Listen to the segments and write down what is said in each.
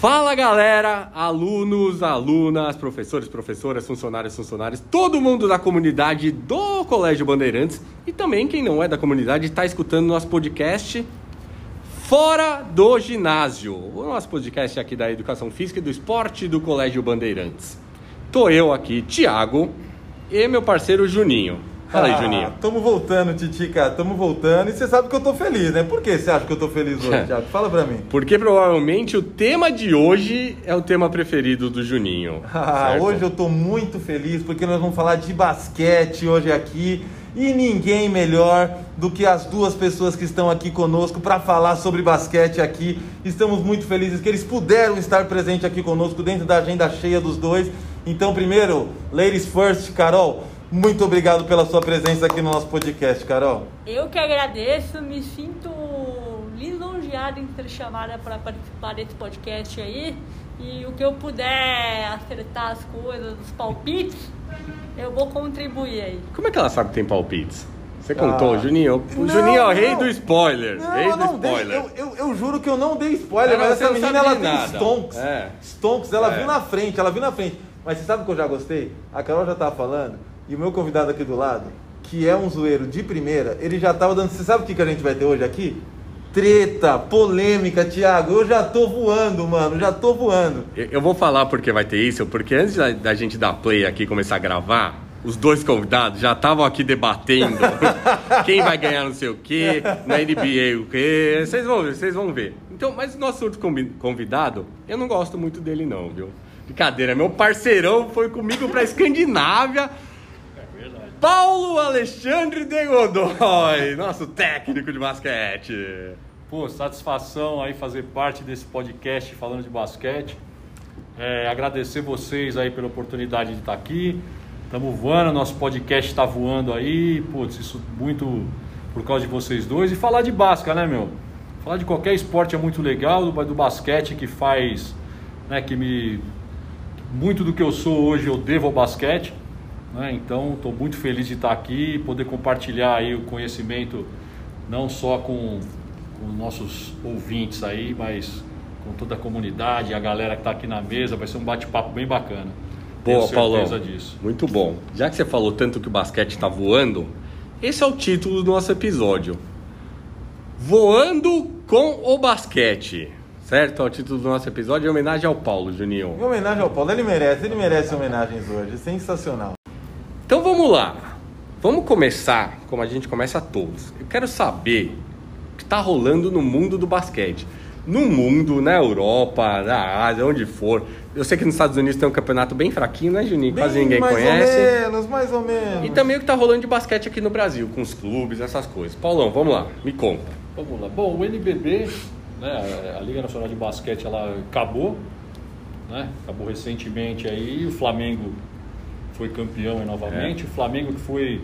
Fala galera, alunos, alunas, professores, professoras, funcionários, funcionários, todo mundo da comunidade do Colégio Bandeirantes e também quem não é da comunidade está escutando nosso podcast Fora do Ginásio, o nosso podcast aqui da Educação Física e do Esporte do Colégio Bandeirantes. Tô eu aqui, Thiago, e meu parceiro Juninho. Fala aí, Ah, Juninho. Tamo voltando, Titica, tamo voltando. E você sabe que eu tô feliz, né? Por que você acha que eu tô feliz hoje, Thiago? Fala pra mim. Porque provavelmente o tema de hoje é o tema preferido do Juninho. Ah, hoje eu tô muito feliz porque nós vamos falar de basquete hoje aqui. E ninguém melhor do que as duas pessoas que estão aqui conosco para falar sobre basquete aqui. Estamos muito felizes que eles puderam estar presentes aqui conosco dentro da agenda cheia dos dois. Então, primeiro, ladies first, Carol, muito obrigado pela sua presença aqui no nosso podcast, Carol. Eu que agradeço, me sinto lisonjeada em ser chamada para participar desse podcast aí. E o que eu puder acertar as coisas, os palpites, eu vou contribuir aí. Como é que ela sabe que tem palpites? Você contou, Ah. Juninho? O Não, Juninho é o rei não. do spoiler. Não, rei eu do não dei, spoiler. eu, eu, eu juro que eu não dei spoiler, mas essa menina sabe ela tem nada. stonks. É. Stonks, ela É. viu na frente, ela viu na frente. Mas você sabe o que eu já gostei? A Carol já tava falando, e o meu convidado aqui do lado, que é um zoeiro de primeira, ele já tava dando. Você sabe o que, que a gente vai ter hoje aqui? Treta, polêmica, Thiago. Eu já tô voando, mano, já tô voando. Eu eu vou falar porque vai ter isso, porque antes da, da gente dar play aqui começar a gravar, os dois convidados já estavam aqui debatendo quem vai ganhar não sei o quê, na NBA o quê. Vocês vão ver, vocês vão ver. Então, mas o nosso outro convi- convidado, eu não gosto muito dele não, viu? Brincadeira, meu parceirão foi comigo pra Escandinávia. Paulo Alexandre de Godoy, nosso técnico de basquete. Pô, satisfação aí fazer parte desse podcast falando de basquete. É, agradecer vocês aí pela oportunidade de estar aqui. Estamos voando, nosso podcast está voando aí. Putz, isso muito por causa de vocês dois. E falar de basca, né, meu? Falar de qualquer esporte é muito legal, do, do basquete que faz, né, que me. Muito do que eu sou hoje eu devo ao basquete. Né? Então, estou muito feliz de estar aqui, poder compartilhar aí o conhecimento não só com, com nossos ouvintes aí, mas com toda a comunidade, a galera que está aqui na mesa. Vai ser um bate-papo bem bacana. Tenho Boa, Paulão. certeza disso. Muito bom. Já que você falou tanto que o basquete está voando, esse é o título do nosso episódio. Voando com o basquete. Certo? É o título do nosso episódio em homenagem ao Paulo, Em Juninho. homenagem ao Paulo, ele merece, ele merece homenagens hoje. Sensacional. Então vamos lá. Vamos começar como a gente começa todos. Eu quero saber o que está rolando no mundo do basquete. No mundo, na Europa, na Ásia, onde for. Eu sei que nos Estados Unidos tem um campeonato bem fraquinho, né, Juninho? Quase Bem, ninguém mais conhece. ou menos, mais ou menos. E também o que tá rolando de basquete aqui no Brasil, com os clubes, essas coisas. Paulão, vamos lá, me conta. Vamos lá. Bom, o NBB, né, a Liga Nacional de Basquete, ela acabou, né? Acabou recentemente aí. O Flamengo foi campeão aí novamente. O Flamengo que foi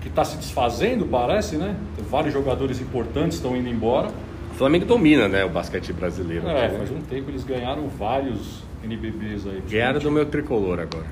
que está se desfazendo, parece, né? Tem vários jogadores importantes estão indo embora. O Flamengo domina, né, o basquete brasileiro. É, aqui, né? faz um tempo eles ganharam vários NBBs aí. Ganharam do meu tricolor agora.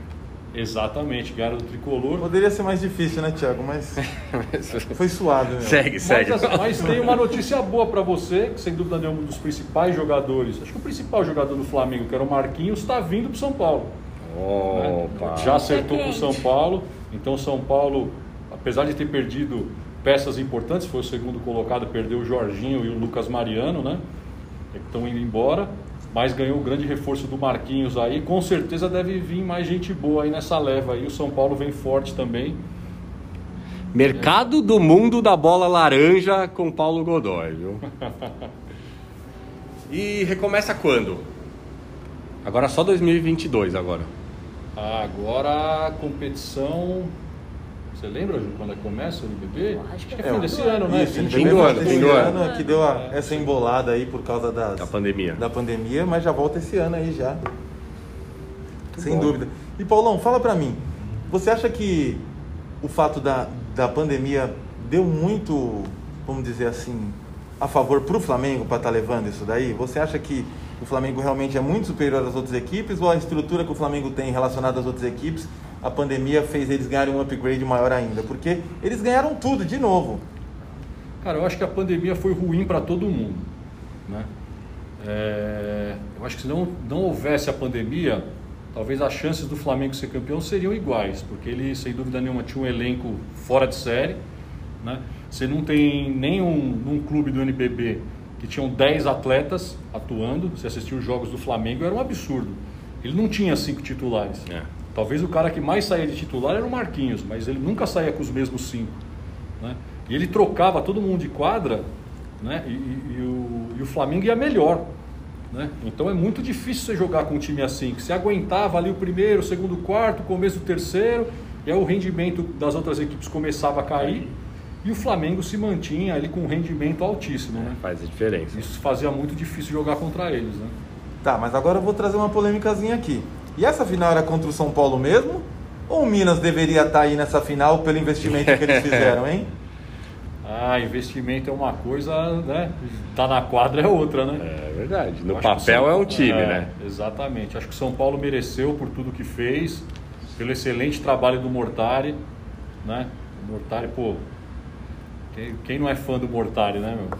Exatamente, ganharam do tricolor. Poderia ser mais difícil, né, Thiago? Mas foi suave, meu. segue, segue. Mas, assim, mas tem uma notícia boa pra você, que sem dúvida nenhuma um dos principais jogadores, acho que o principal jogador do Flamengo, que era o Marquinhos, está vindo pro São Paulo. Né? Opa. Já acertou com o. São Paulo, então São Paulo, apesar de ter perdido peças importantes, foi o segundo colocado, perdeu o Jorginho e o Lucas Mariano, né? Que estão indo embora, mas ganhou o grande reforço do Marquinhos aí, com certeza deve vir mais gente boa aí nessa leva aí, o São Paulo vem forte também. Mercado do mundo da bola laranja com Paulo Godoy, viu? E recomeça quando? Agora só 2022 agora. Agora a competição. Você lembra, Ju, quando é começa o NBB? acho que é é fim desse ano, né? Isso, Fim do ano, esse fim do ano. que deu a- essa embolada aí por causa das, Da pandemia. da pandemia, mas já volta esse ano aí já. Sem bom. dúvida. E Paulão, fala pra mim, você acha que o fato da, da pandemia deu muito, vamos dizer assim, a favor pro Flamengo para estar levando isso daí? Você acha que o Flamengo realmente é muito superior às outras equipes ou a estrutura que o Flamengo tem relacionada às outras equipes, a pandemia fez eles ganharem um upgrade maior ainda? Porque eles ganharam tudo de novo. Cara, eu acho que a pandemia foi ruim para todo mundo, né? É, eu acho que se não, não houvesse a pandemia, talvez as chances do Flamengo ser campeão seriam iguais, porque ele, sem dúvida nenhuma, tinha um elenco fora de série. Né? Você não tem nenhum num clube do NBB que tinham 10 atletas atuando, você assistiu os jogos do Flamengo, era um absurdo. Ele não tinha cinco titulares. É. Talvez o cara que mais saía de titular era o Marquinhos, mas ele nunca saía com os mesmos cinco. Né? E ele trocava todo mundo de quadra né? e, e, e, o, e o Flamengo ia melhor. Né? Então é muito difícil você jogar com um time assim, que você aguentava ali o primeiro, o segundo, o quarto, o começo do terceiro, e aí o rendimento das outras equipes começava a cair, e o Flamengo se mantinha ali com um rendimento altíssimo. Né? Faz a diferença. Isso fazia muito difícil jogar contra eles. Né? Tá, mas agora eu vou trazer uma polêmicazinha aqui. E essa final era contra o São Paulo mesmo? Ou o Minas deveria estar aí nessa final pelo investimento que eles fizeram, hein? Ah, investimento é uma coisa, né? Tá na quadra é outra, né? É verdade. No papel São- é um time, É, né? Exatamente. Acho que o São Paulo mereceu por tudo que fez, pelo excelente trabalho do Mortari, né? O Mortari, pô, quem, não é fã do Mortari, né, meu?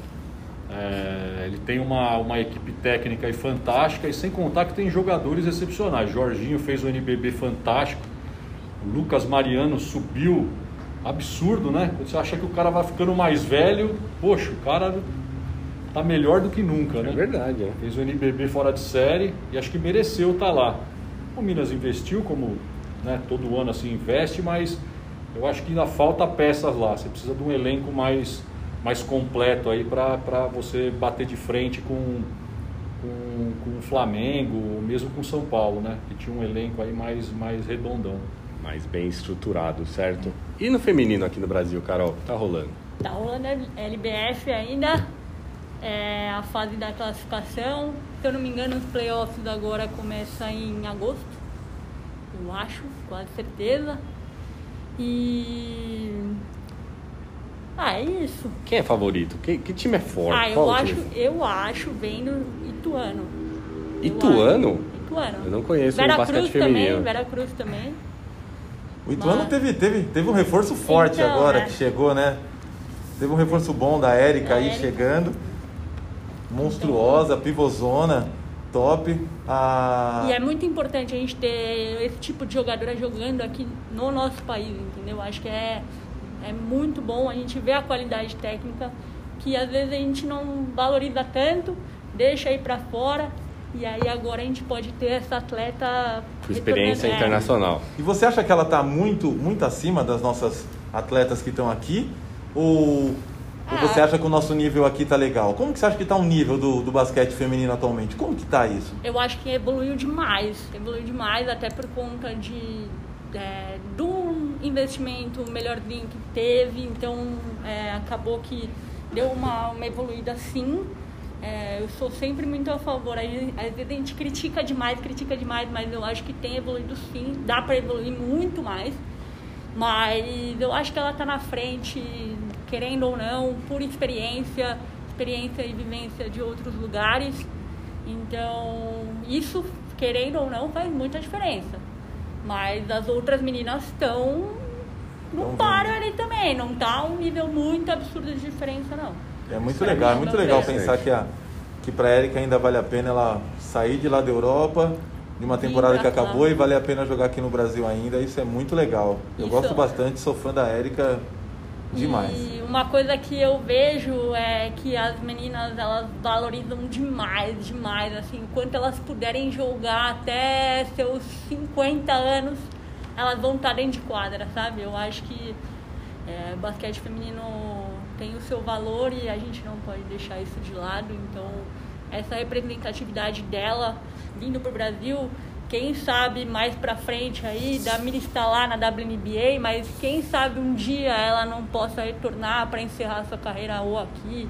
É, ele tem uma, uma equipe técnica aí fantástica e sem contar que tem jogadores excepcionais. Jorginho fez o NBB fantástico, o Lucas Mariano subiu, absurdo, né? Quando você acha que o cara vai ficando mais velho, poxa, o cara tá melhor do que nunca, né? É verdade? Fez o NBB fora de série e acho que mereceu estar lá. O Minas investiu, como né, todo ano assim investe, mas eu acho que ainda falta peças lá. Você precisa de um elenco mais, mais completo aí para você bater de frente com, com, com o Flamengo, ou mesmo com o São Paulo, né? Que tinha um elenco aí mais, mais redondão. Mais bem estruturado, certo? E no feminino aqui no Brasil, Carol, tá rolando? Tá rolando a LBF ainda, é, a fase da classificação. Se eu não me engano, os playoffs agora começam em agosto, eu acho, quase certeza. E. Ah, é isso. Quem é favorito? Que, que time é forte? Ah, eu Qual acho, eu acho vendo Ituano. Eu Ituano? Ituano. Eu não conheço o Vera basquete Cruz feminino. também, Vera Cruz também. O Ituano Mas- teve, teve, teve um reforço forte Então, agora né? que chegou, né? Teve um reforço bom da Érica aí Érica. chegando. Monstruosa, pivôzona, top. A... E é muito importante a gente ter esse tipo de jogadora jogando aqui no nosso país, entendeu? Acho que é, é muito bom a gente ver a qualidade técnica que às vezes a gente não valoriza tanto, deixa aí pra fora e aí agora a gente pode ter essa atleta Com experiência internacional. E você acha que ela está muito, muito acima das nossas atletas que estão aqui? Ou, ou Ah. você acha que o nosso nível aqui tá legal? Como que você acha que está o nível do, do basquete feminino atualmente? Como que tá isso? Eu acho que evoluiu demais, evoluiu demais até por conta de é, do investimento melhorzinho que teve, então é, acabou que deu uma, uma evoluída sim. É, eu sou sempre muito a favor. Às vezes a gente critica demais, critica demais, mas eu acho que tem evoluído sim, dá para evoluir muito mais. Mas eu acho que ela está na frente, querendo ou não, por experiência, experiência e vivência de outros lugares. Então, isso, querendo ou não, faz muita diferença. Mas as outras meninas estão páreo vendo. ali também. Não tá um nível muito absurdo de diferença, não. É muito Pra legal, é muito não legal pensar que, a, que para a Erika ainda vale a pena ela sair de lá da Europa, de uma temporada pra que acabou e vale a pena jogar aqui no Brasil ainda. Isso é muito legal. Eu Isso. gosto bastante, sou fã da Erika demais. E uma coisa que eu vejo é que as meninas elas valorizam demais, demais, assim, enquanto elas puderem jogar até seus 50 anos, elas vão estar dentro de quadra, sabe? Eu acho que é, basquete feminino tem o seu valor e a gente não pode deixar isso de lado, então essa representatividade dela vindo pro Brasil, quem sabe mais pra frente aí, da Miri está lá na WNBA, mas quem sabe um dia ela não possa retornar para encerrar sua carreira ou aqui.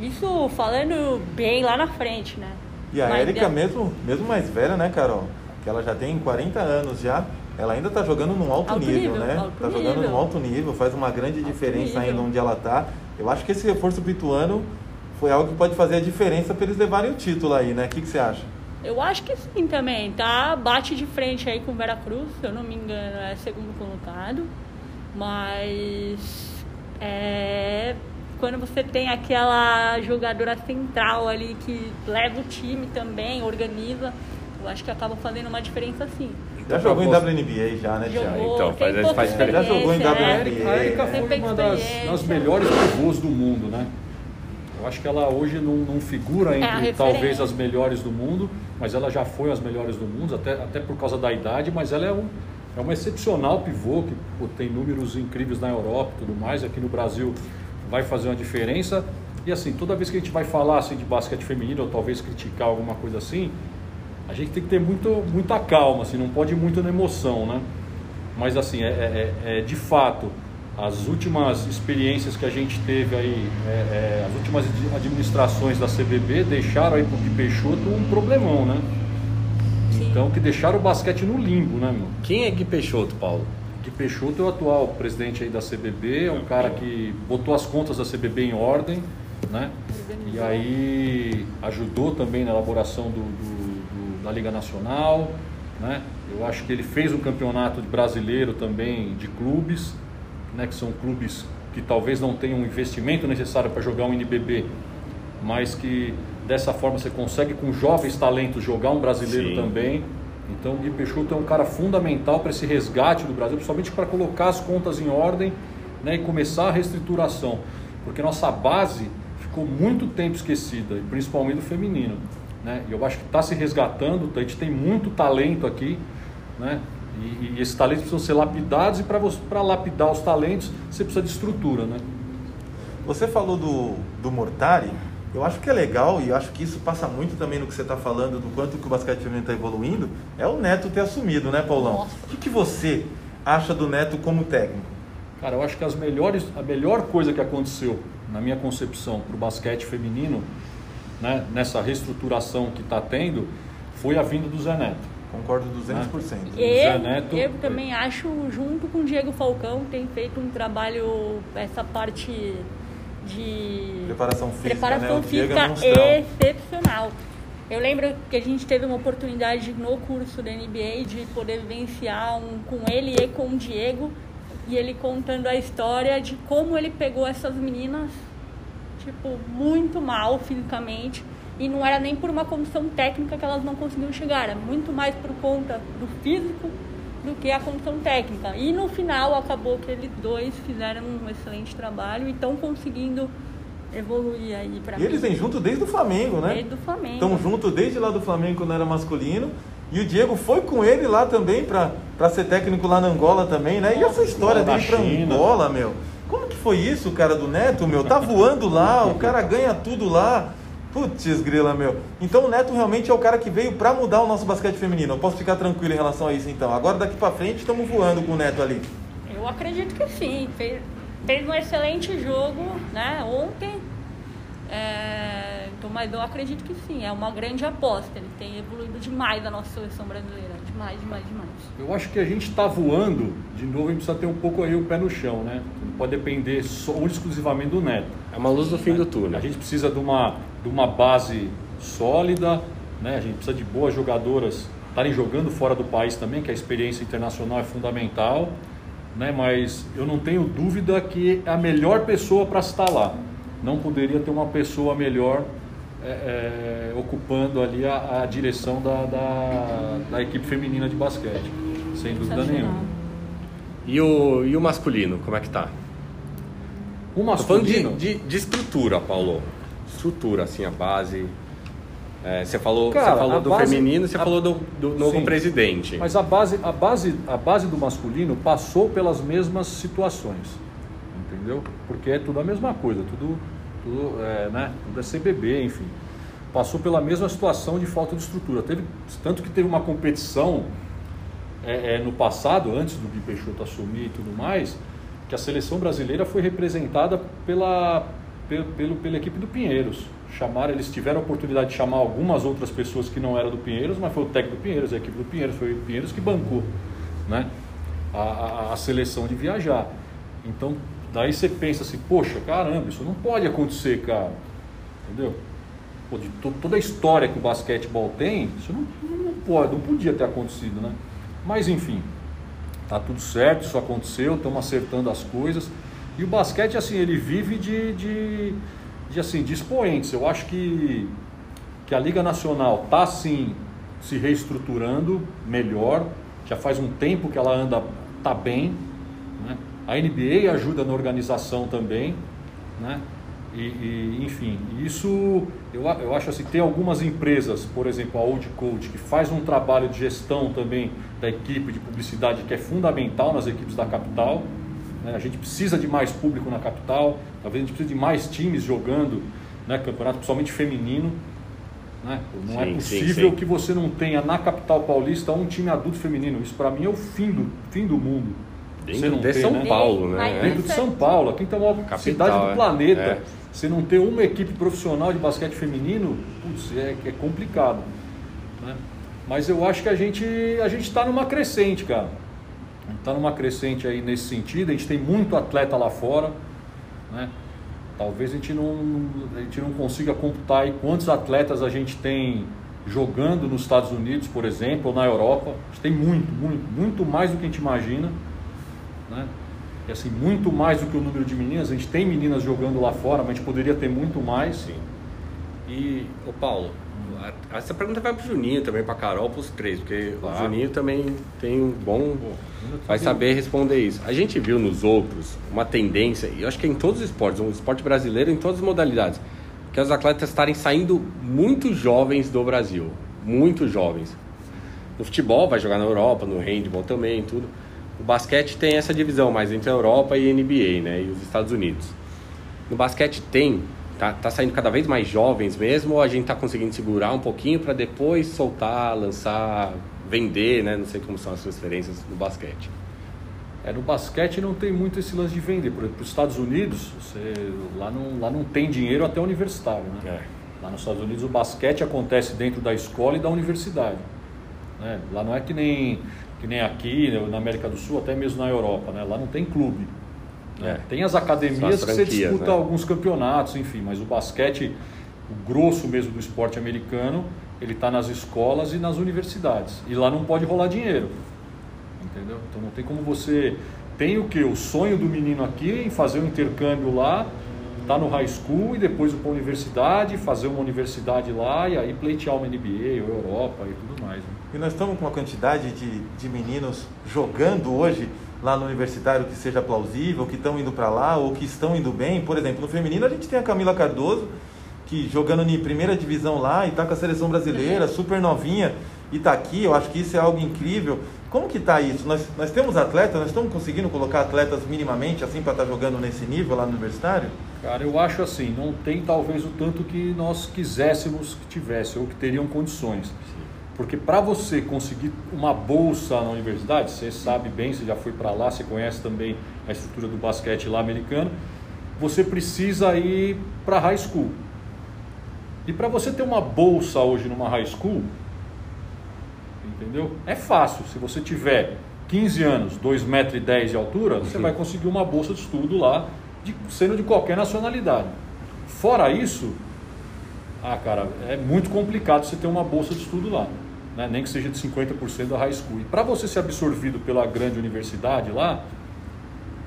Isso falando bem lá na frente, né? E a Erika, é- mesmo, mesmo mais velha, né, Carol? Que ela já tem 40 anos já, ela ainda tá jogando num alto, Alto nível, nível, né? alto tá jogando num alto nível, faz uma grande diferença nível. ainda onde ela tá. Eu acho que esse reforço pituano foi algo que pode fazer a diferença para eles levarem o título aí, né? O que, que você acha? Eu acho que sim também, tá? Bate de frente aí com o Veracruz, se eu não me engano, é segundo colocado. Mas é, quando você tem aquela jogadora central ali que leva o time também, organiza, eu acho que acaba fazendo uma diferença sim. Já jogou em WNBA já, né, Thiago? Então, faz- faz diferença. Já jogou em WNBA. né? A Erika, foi uma das, das melhores pivôs do mundo, né? Eu acho que ela hoje não, não figura É entre referência. talvez as melhores do mundo, mas ela já foi as melhores do mundo, até, até por causa da idade, mas ela é, um, é uma excepcional pivô, que pô, tem números incríveis na Europa e tudo mais, aqui no Brasil vai fazer uma diferença. E assim, toda vez que a gente vai falar assim, de basquete feminino, ou talvez criticar alguma coisa assim, a gente tem que ter muito, muita calma, assim, não pode ir muito na emoção, né? Mas assim, é, é- é- é de fato, as últimas experiências que a gente teve aí, é, é, as últimas ad- administrações da CBB deixaram aí pro Gui Peixoto um problemão, né? Sim. Então, que deixaram o basquete no limbo, né, meu? Quem é Gui Peixoto, Paulo? Gui Peixoto é o atual presidente aí da CBB, é um cara que botou as contas da CBB em ordem, né? E aí ajudou também na elaboração do, do- do- da Liga Nacional, né? Eu acho que ele fez um campeonato brasileiro também de clubes, né? Que são clubes que talvez não tenham o investimento necessário para jogar um NBB, mas que dessa forma você consegue com jovens talentos jogar um brasileiro Sim. também. Então o Gui Peixoto é um cara fundamental para esse resgate do Brasil, principalmente para colocar as contas em ordem né, e começar a reestruturação. Porque nossa base ficou muito tempo esquecida, e principalmente do feminino. Né? E eu acho que está se resgatando, a gente tem muito talento aqui, né? E, e esses talentos precisam ser lapidados, e para lapidar os talentos você precisa de estrutura. Né? Você falou do, do Mortari, eu acho que é legal e eu acho que isso passa muito também no que você está falando do quanto que o basquete feminino está evoluindo, é o Neto ter assumido, né, Paulão? Nossa. O que, que você acha do Neto como técnico? Cara, eu acho que as melhores, a melhor coisa que aconteceu, na minha concepção, para o basquete feminino, né, nessa reestruturação que está tendo, foi a vinda do Zé Neto. Concordo 200%. E Zé Neto- eu também acho, junto com o Diego Falcão, tem feito um trabalho, essa parte de Preparação física, preparação né? É física excepcional. Eu lembro que a gente teve uma oportunidade no curso da NBA de poder vivenciar um, com ele e com o Diego, e ele contando a história de como ele pegou essas meninas, tipo, muito mal fisicamente, e não era nem por uma condição técnica que elas não conseguiam chegar, era muito mais por conta do físico do que a condição técnica. E no final acabou que eles dois fizeram um excelente trabalho e estão conseguindo evoluir aí para E eles vêm junto desde o Flamengo, né? Desde o Flamengo. Estão junto desde lá do Flamengo quando era masculino. E o Diego foi com ele lá também para ser técnico lá na Angola também, né? E essa história dele pra China. Angola, meu. Como que foi isso, cara do Neto, meu? Tá voando lá, o cara ganha tudo lá. Putz, grila, meu. Então o Neto realmente é o cara que veio para mudar o nosso basquete feminino. Eu posso ficar tranquilo em relação a isso, então. Agora daqui para frente estamos voando com o Neto ali. Eu acredito que sim. Fez, fez um excelente jogo, né? Ontem. É, então, mas eu acredito que sim. É uma grande aposta. Ele tem evoluído demais a nossa seleção brasileira. Demais, demais, demais. Eu acho que a gente está voando, de novo, a gente precisa ter um pouco aí o pé no chão, né? Não pode depender só ou exclusivamente do Neto. É uma luz no fim do túnel. A gente precisa de uma, de uma base sólida, né? a gente precisa de boas jogadoras estarem jogando fora do país também, que a experiência internacional é fundamental, né? mas eu não tenho dúvida que é a melhor pessoa para estar lá. Não poderia ter uma pessoa melhor é, é, ocupando ali a, a direção da, da, da equipe feminina de basquete, sem dúvida nenhuma. E o, e o masculino, como é que tá? O falando de, masculino, de, de estrutura, Paulo. Estrutura, assim, a base. É, você falou, Cara, você falou do base- feminino, você a- falou do, do novo Sim. presidente. Mas a base, a, base, a base do masculino passou pelas mesmas situações, entendeu? Porque é tudo a mesma coisa, tudo, tudo, é, né? tudo é CBB, enfim. Passou pela mesma situação de falta de estrutura. Teve, tanto que teve uma competição é, é, no passado, antes do Gui Peixoto assumir e tudo mais, que a seleção brasileira foi representada pela, pelo, pelo- pela equipe do Pinheiros. Chamaram, eles tiveram a oportunidade de chamar algumas outras pessoas que não eram do Pinheiros, mas foi o técnico do Pinheiros, a equipe do Pinheiros, foi o Pinheiros que bancou né, a, a- a seleção de viajar. Então, daí você pensa assim, poxa, caramba, isso não pode acontecer, cara. Entendeu? Pô, de to- toda a história que o basquetebol tem, isso não, não pode, não podia ter acontecido, né? Mas enfim, tá tudo certo, isso aconteceu, estamos acertando as coisas. E o basquete, assim, ele vive de, de, de, assim, de expoentes. Eu acho que, que a Liga Nacional está, sim, se reestruturando melhor. Já faz um tempo que ela anda, tá bem. Né? A NBA ajuda na organização também. Né? E, e, enfim, isso eu, eu acho assim, tem algumas empresas, por exemplo, a Old Coach, que faz um trabalho de gestão também da equipe de publicidade que é fundamental nas equipes da capital. Né? A gente precisa de mais público na capital, talvez a gente precise de mais times jogando né, campeonato, principalmente feminino. Né? Não é sim, é possível sim, sim. que você não tenha na capital paulista um time adulto feminino. Isso para mim é o fim do, fim do mundo. Dentro de São né? Paulo, né? Dentro de São Paulo, aqui então é uma Capital, cidade do é. planeta. É. Você não ter uma equipe profissional de basquete feminino, putz, é, é complicado. Né? Mas eu acho que a gente a gente está numa crescente, cara. Está numa crescente aí nesse sentido. A gente tem muito atleta lá fora, né? Talvez a gente não a gente não consiga computar aí quantos atletas a gente tem jogando nos Estados Unidos, por exemplo, ou na Europa. A gente tem muito, muito, muito mais do que a gente imagina né? E assim, muito mais do que o número de meninas, a gente tem meninas jogando lá fora, mas a gente poderia ter muito mais. Sim. E, ô Paulo, essa pergunta vai pro Juninho também, pra Carol, pros três, porque claro. o Juninho também tem um bom. vai saber responder isso. A gente viu nos outros uma tendência, e eu acho que é em todos os esportes, um esporte brasileiro em todas as modalidades, que os atletas estarem saindo muito jovens do Brasil. Muito jovens. No futebol, vai jogar na Europa, no handball também, tudo. O basquete tem essa divisão mais entre a Europa e a NBA, né? E os Estados Unidos. No basquete tem, tá, tá saindo cada vez mais jovens mesmo, ou a gente tá conseguindo segurar um pouquinho para depois soltar, lançar, vender, né? Não sei como são as transferências no basquete. É, no basquete não tem muito esse lance de vender. Por exemplo, os Estados Unidos, você, lá, não, lá não tem dinheiro até universitário, né? É. Lá nos Estados Unidos o basquete acontece dentro da escola e da universidade. Né? Lá não é que nem que nem aqui né, na América do Sul, até mesmo na Europa, né? Lá não tem clube. Né? É. Tem as academias as que você disputa né? alguns campeonatos, enfim, mas o basquete, o grosso mesmo do esporte americano, ele está nas escolas e nas universidades. E lá não pode rolar dinheiro. Entendeu? Então não tem como você. Tem o que? O sonho do menino aqui em fazer um intercâmbio lá, tá no high school e depois ir para a universidade, fazer uma universidade lá e aí pleitear uma NBA ou Europa e tudo mais. Né? E nós estamos com uma quantidade de, de meninos jogando hoje lá no universitário que seja plausível, que estão indo para lá ou que estão indo bem. Por exemplo, no feminino a gente tem a Camila Cardoso, que jogando em primeira divisão lá e está com a seleção brasileira, super novinha, e está aqui. Eu acho que isso é algo incrível. Como que está isso? Nós, nós temos atletas, nós estamos conseguindo colocar atletas minimamente assim para estar tá jogando nesse nível lá no universitário? Cara, eu acho assim, não tem talvez o tanto que nós quiséssemos que tivesse ou que teriam condições. Porque para você conseguir uma bolsa na universidade, você sabe bem, você já foi para lá, você conhece também a estrutura do basquete lá americano, você precisa ir para high school. E para você ter uma bolsa hoje numa high school, entendeu? É fácil. Se você tiver 15 anos, 2,10 metros de altura, você vai conseguir uma bolsa de estudo lá, de, sendo de qualquer nacionalidade. Fora isso, ah, cara, é muito complicado você ter uma bolsa de estudo lá né? nem que seja de 50% da high school. E para você ser absorvido pela grande universidade lá,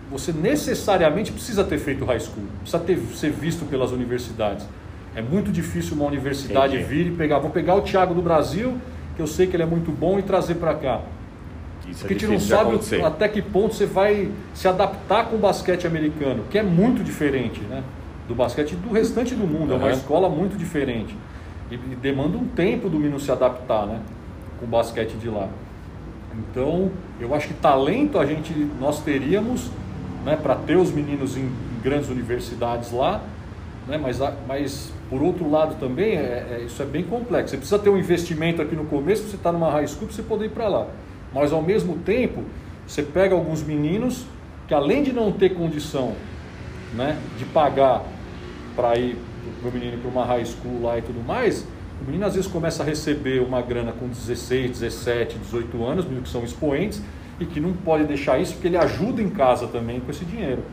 você necessariamente precisa ter feito high school, precisa ter, ser visto pelas universidades. É muito difícil uma universidade Entendi. vir e pegar, vou pegar o Thiago do Brasil, que eu sei que ele é muito bom, e trazer para cá. Isso Porque é a gente não sabe até que ponto você vai se adaptar com o basquete americano, que é muito diferente né? do basquete do restante do mundo, uhum. é uma escola muito diferente. E, e demanda um tempo do menino se adaptar, né? Com o basquete de lá. Então, eu acho que talento a gente nós teríamos, né, para ter os meninos em, em, grandes universidades lá, né, mas, mas por outro lado também é, é, isso é bem complexo. Você precisa ter um investimento aqui no começo, você está numa high school, você poder ir para lá. Mas ao mesmo tempo, você pega alguns meninos que além de não ter condição, né, de pagar para ir o menino para uma high school lá e tudo mais, o menino às vezes começa a receber uma grana com 16, 17, 18 anos, meninos que são expoentes, e que não pode deixar isso porque ele ajuda em casa também com esse dinheiro.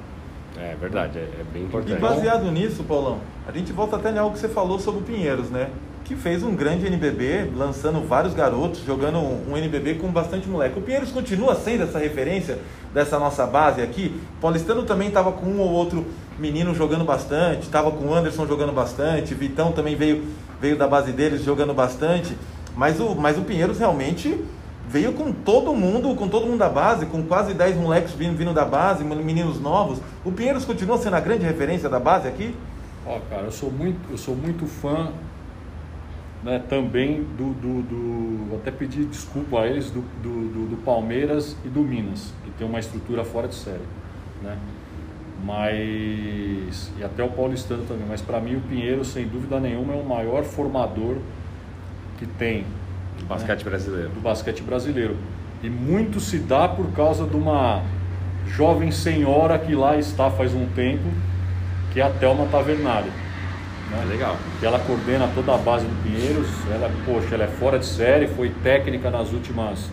É verdade, é, é bem importante. E baseado nisso, Paulão, a gente volta até em algo que você falou sobre o Pinheiros, né? Que fez um grande NBB, lançando vários garotos, jogando um NBB com bastante moleque. O Pinheiros continua sendo essa referência dessa nossa base aqui. Paulistano também estava com um ou outro menino jogando bastante, estava com o Anderson jogando bastante, Vitão também veio, veio da base deles jogando bastante. Mas o, mas o Pinheiros realmente veio com todo mundo, com todo mundo da base, com quase 10 moleques vindo, vindo da base, meninos novos. O Pinheiros continua sendo a grande referência da base aqui? Ó, cara, eu sou muito, eu sou muito fã né, também do, do, do, até pedir desculpa a eles do, do, do, Palmeiras e do Minas, que tem uma estrutura fora de série. Né? Mas. E até o Paulistano também. Mas para mim o Pinheiro, sem dúvida nenhuma, é o maior formador que tem. Do basquete né? brasileiro. Do basquete brasileiro. E muito se dá por causa de uma jovem senhora que lá está faz um tempo, que é a Thelma Tavernari. Né? É legal. Que ela coordena toda a base do Pinheiros. Ela, poxa, ela é fora de série, foi técnica nas últimas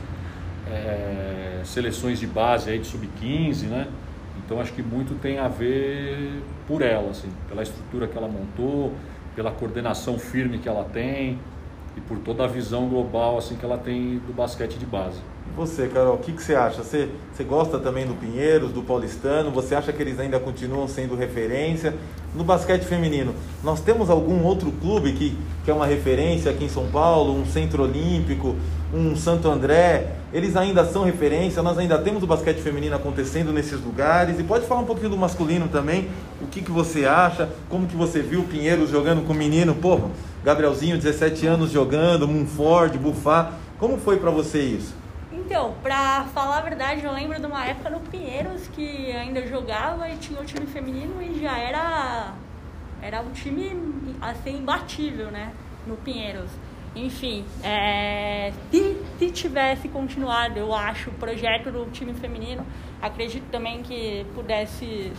é, seleções de base aí de sub-15, né? Então acho que muito tem a ver por ela, assim, pela estrutura que ela montou, pela coordenação firme que ela tem e por toda a visão global assim que ela tem do basquete de base. Você, Carol, o que, que você acha? Você, você gosta também do Pinheiros, do Paulistano? Você acha que eles ainda continuam sendo referência? No basquete feminino, nós temos algum outro clube que, que é uma referência aqui em São Paulo, um Centro Olímpico, um Santo André? Eles ainda são referência, nós ainda temos o basquete feminino acontecendo nesses lugares. E pode falar um pouquinho do masculino também, o que, que você acha, como que você viu o Pinheiros jogando com o menino, porra, Gabrielzinho, 17 anos jogando, Munford, Bufá. Como foi para você isso? Então, pra falar a verdade, eu lembro de uma época no Pinheiros que ainda jogava e tinha o time feminino e já era era um time assim imbatível, né, no Pinheiros. Enfim, é, se, se tivesse continuado, eu acho, o projeto do time feminino, acredito também que pudesse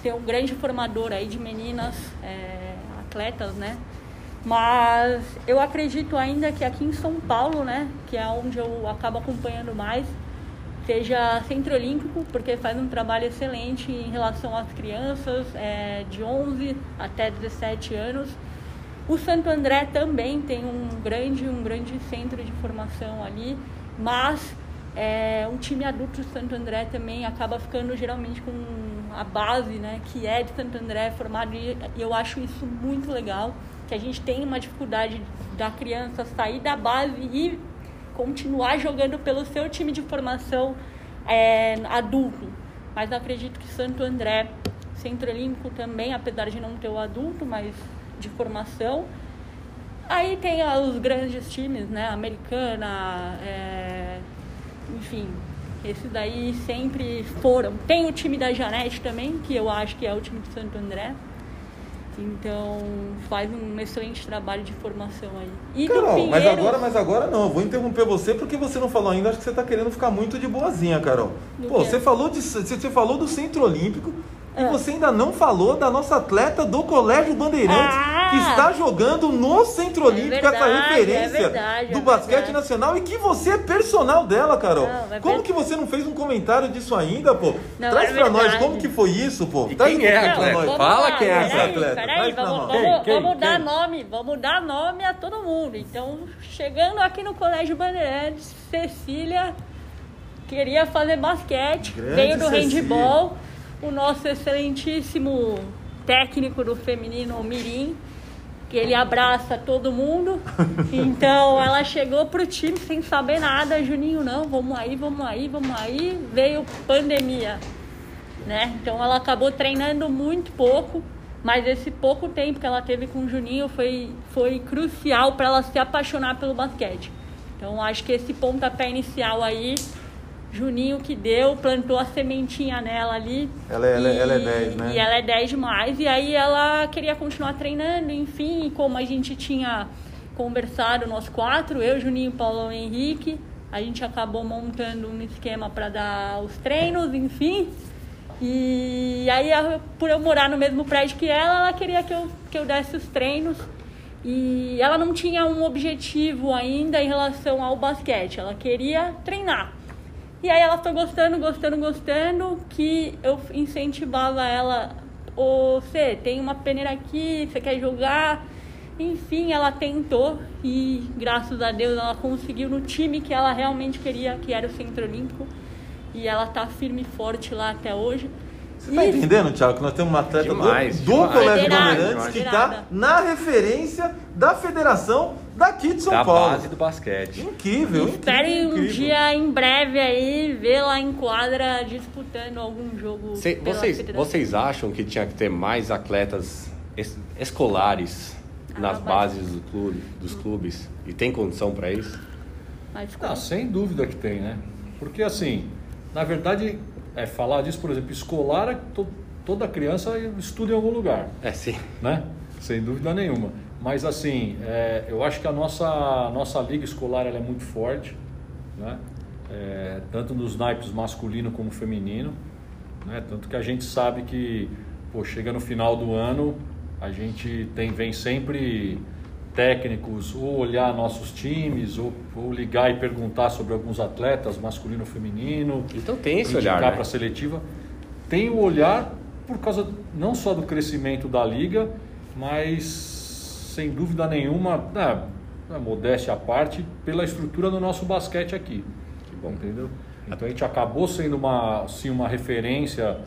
ser um grande formador aí de meninas é, atletas, né? Mas eu acredito ainda que aqui em São Paulo, né, que é onde eu acabo acompanhando mais, seja Centro Olímpico, porque faz um trabalho excelente em relação às crianças é, de 11 até 17 anos. O Santo André também tem um grande, um grande centro de formação ali, mas é, um time adulto de Santo André também acaba ficando geralmente com a base, né, que é de Santo André formado e eu acho isso muito legal que a gente tem uma dificuldade da criança sair da base e continuar jogando pelo seu time de formação é, adulto. Mas acredito que Santo André, Centro Olímpico também, apesar de não ter o adulto, mas de formação. Aí tem os grandes times, né? Americana, é, enfim, esses daí sempre foram. Tem o time da Janete também, que eu acho que é o time de Santo André. Então faz um excelente trabalho de formação aí. E Carol, mas agora, mas agora não, vou interromper você porque você não falou ainda, acho que você está querendo ficar muito de boazinha, Carol. Do Pô, você falou, de, você falou do Centro Olímpico, e você ainda não falou da nossa atleta do Colégio Bandeirantes, ah, que está jogando no Centro Olímpico, é verdade, essa é referência é verdade, do é basquete verdade. nacional e que você é personal dela, Carol. Não, é como que você não fez um comentário disso ainda, pô? Não, Traz é pra nós como que foi isso, pô. E Traz quem é a atleta? Fala lá, quem é essa atleta. Peraí, vamos, vamos, quem, vamos dar nome, vamos dar nome a todo mundo. Então, chegando aqui no Colégio Bandeirantes, Cecília queria fazer basquete, Grande veio do Cecília. handball o nosso excelentíssimo técnico do feminino Mirim, que ele abraça todo mundo. Então ela chegou pro time sem saber nada, Juninho, não, vamos aí, vamos aí, vamos aí. Veio pandemia, né? Então ela acabou treinando muito pouco, mas esse pouco tempo que ela teve com o Juninho foi, foi crucial para ela se apaixonar pelo basquete. Então acho que esse pontapé inicial aí Juninho que deu, plantou a sementinha nela ali. Ela é, e, ela, é, ela é 10, né? E ela é 10 demais. E aí ela queria continuar treinando, enfim, como a gente tinha conversado nós quatro, eu, Juninho, Paulo e Henrique, a gente acabou montando um esquema para dar os treinos, enfim. E aí, por eu morar no mesmo prédio que ela, ela queria que eu, que eu desse os treinos. E ela não tinha um objetivo ainda em relação ao basquete, ela queria treinar. E aí ela foi gostando, gostando, gostando, que eu incentivava ela, ô você tem uma peneira aqui, você quer jogar? Enfim, ela tentou e graças a Deus ela conseguiu no time que ela realmente queria, que era o Centro Olímpico. e ela tá firme e forte lá até hoje. Você tá entendendo, Thiago, que nós temos uma atleta do- Demais, do, demais. Colégio Bandeirantes que está na referência da federação daqui de São Da Paulo. base do basquete. Incrível, Espere incrível, um dia em breve aí vê-la em quadra disputando algum jogo. Cê- pela vocês, federação. vocês acham que tinha que ter mais atletas es- escolares nas Ah, mas- bases do clube, dos clubes? E tem condição para isso? Mas Ah, sem dúvida que tem, né? Porque assim, na verdade, é falar disso, por exemplo, escolar, é to- toda criança estuda em algum lugar, É, sim. né? Sem dúvida nenhuma. Mas assim, é, eu acho que a nossa, nossa liga escolar ela é muito forte, né? É, tanto nos naipes masculino como feminino, né? Tanto que a gente sabe que, pô, chega no final do ano, a gente tem, vem sempre técnicos ou olhar nossos times ou, ou ligar e perguntar sobre alguns atletas, masculino ou feminino. Então tem esse olhar, né? para a seletiva. Tem o olhar por causa não só do crescimento da liga, mas sem dúvida nenhuma, né, na modéstia à parte, pela estrutura do nosso basquete aqui. Que bom. Entendeu? Então a gente acabou sendo uma, assim, uma referência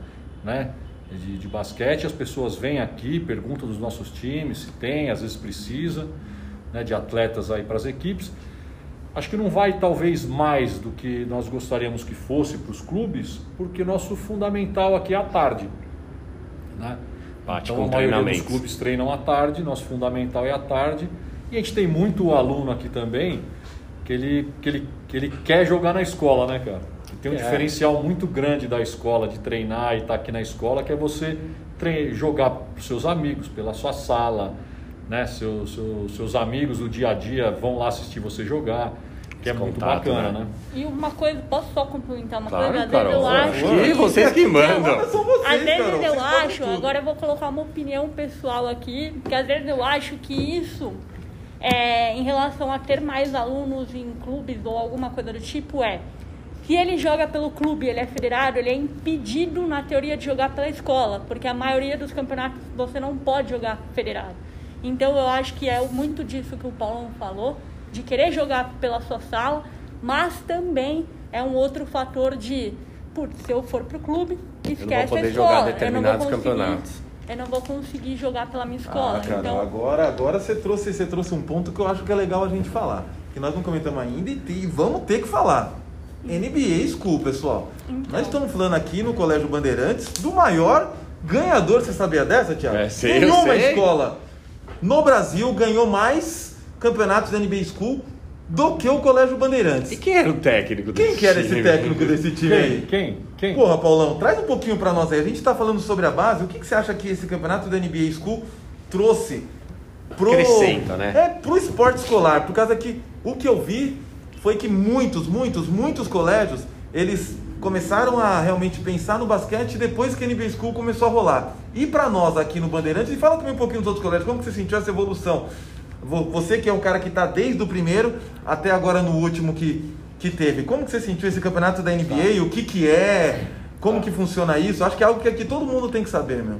né, de, de basquete. As pessoas vêm aqui, perguntam dos nossos times, se tem, às vezes precisa, né, de atletas aí para as equipes. Acho que não vai talvez mais do que nós gostaríamos que fosse para os clubes, porque nosso fundamental aqui é à tarde. Né? Bate então com a maioria dos clubes treinam à tarde, nosso fundamental é à tarde. E a gente tem muito aluno aqui também que ele, que ele, que ele quer jogar na escola, né, cara? Que tem um É. diferencial muito grande da escola, de treinar e estar aqui na escola, que é você jogar para os seus amigos, pela sua sala, né? Seus, seus, seus amigos do dia a dia vão lá assistir você jogar, que é muito contato, bacana, né? né? E uma coisa, posso só complementar uma Claro, coisa? Às vezes Carol. eu acho Aqui vocês que mandam. Agora são vocês, Às vezes Carol, eu acho, agora eu vou colocar uma opinião pessoal aqui, que às vezes eu acho que isso, é, em relação a ter mais alunos em clubes ou alguma coisa do tipo, é se ele joga pelo clube, ele é federado, ele é impedido na teoria de jogar pela escola, porque a maioria dos campeonatos você não pode jogar federado. Então eu acho que é muito disso que o Paulo falou, de querer jogar pela sua sala, mas também é um outro fator de, putz, se eu for pro clube, esquece poder a escola. jogar eu não determinados vou conseguir- campeonatos. Eu não vou conseguir jogar pela minha escola. Ah, cara, então, agora, agora você trouxe, você trouxe um ponto que eu acho que é legal a gente falar. Que nós não comentamos ainda e, e vamos ter que falar. NBA School, pessoal. Então. Nós estamos falando aqui no Colégio Bandeirantes do maior ganhador. Você sabia dessa, Thiago? É, sei, Nenhuma sei. escola no Brasil ganhou mais campeonatos da NBA School do que o Colégio Bandeirantes. E quem era o técnico desse Quem que era esse time? técnico desse time aí? Quem? Quem? Quem? Porra, Paulão, traz um pouquinho pra nós aí. A gente tá falando sobre a base. O que, que você acha que esse campeonato da NBA School trouxe pro. Acrescenta, né? É, pro esporte escolar. Por causa que o que eu vi foi que muitos, muitos, muitos colégios eles começaram a realmente pensar no basquete depois que a NBA School começou a rolar. E pra nós aqui no Bandeirantes, e fala também um pouquinho dos outros colégios, como que você sentiu essa evolução? Vo- Você que é um cara que tá desde o primeiro até agora no último que, que teve. Como que você sentiu esse campeonato da NBA? O que que é? Como que funciona isso? Acho que é algo que aqui todo mundo tem que saber, meu.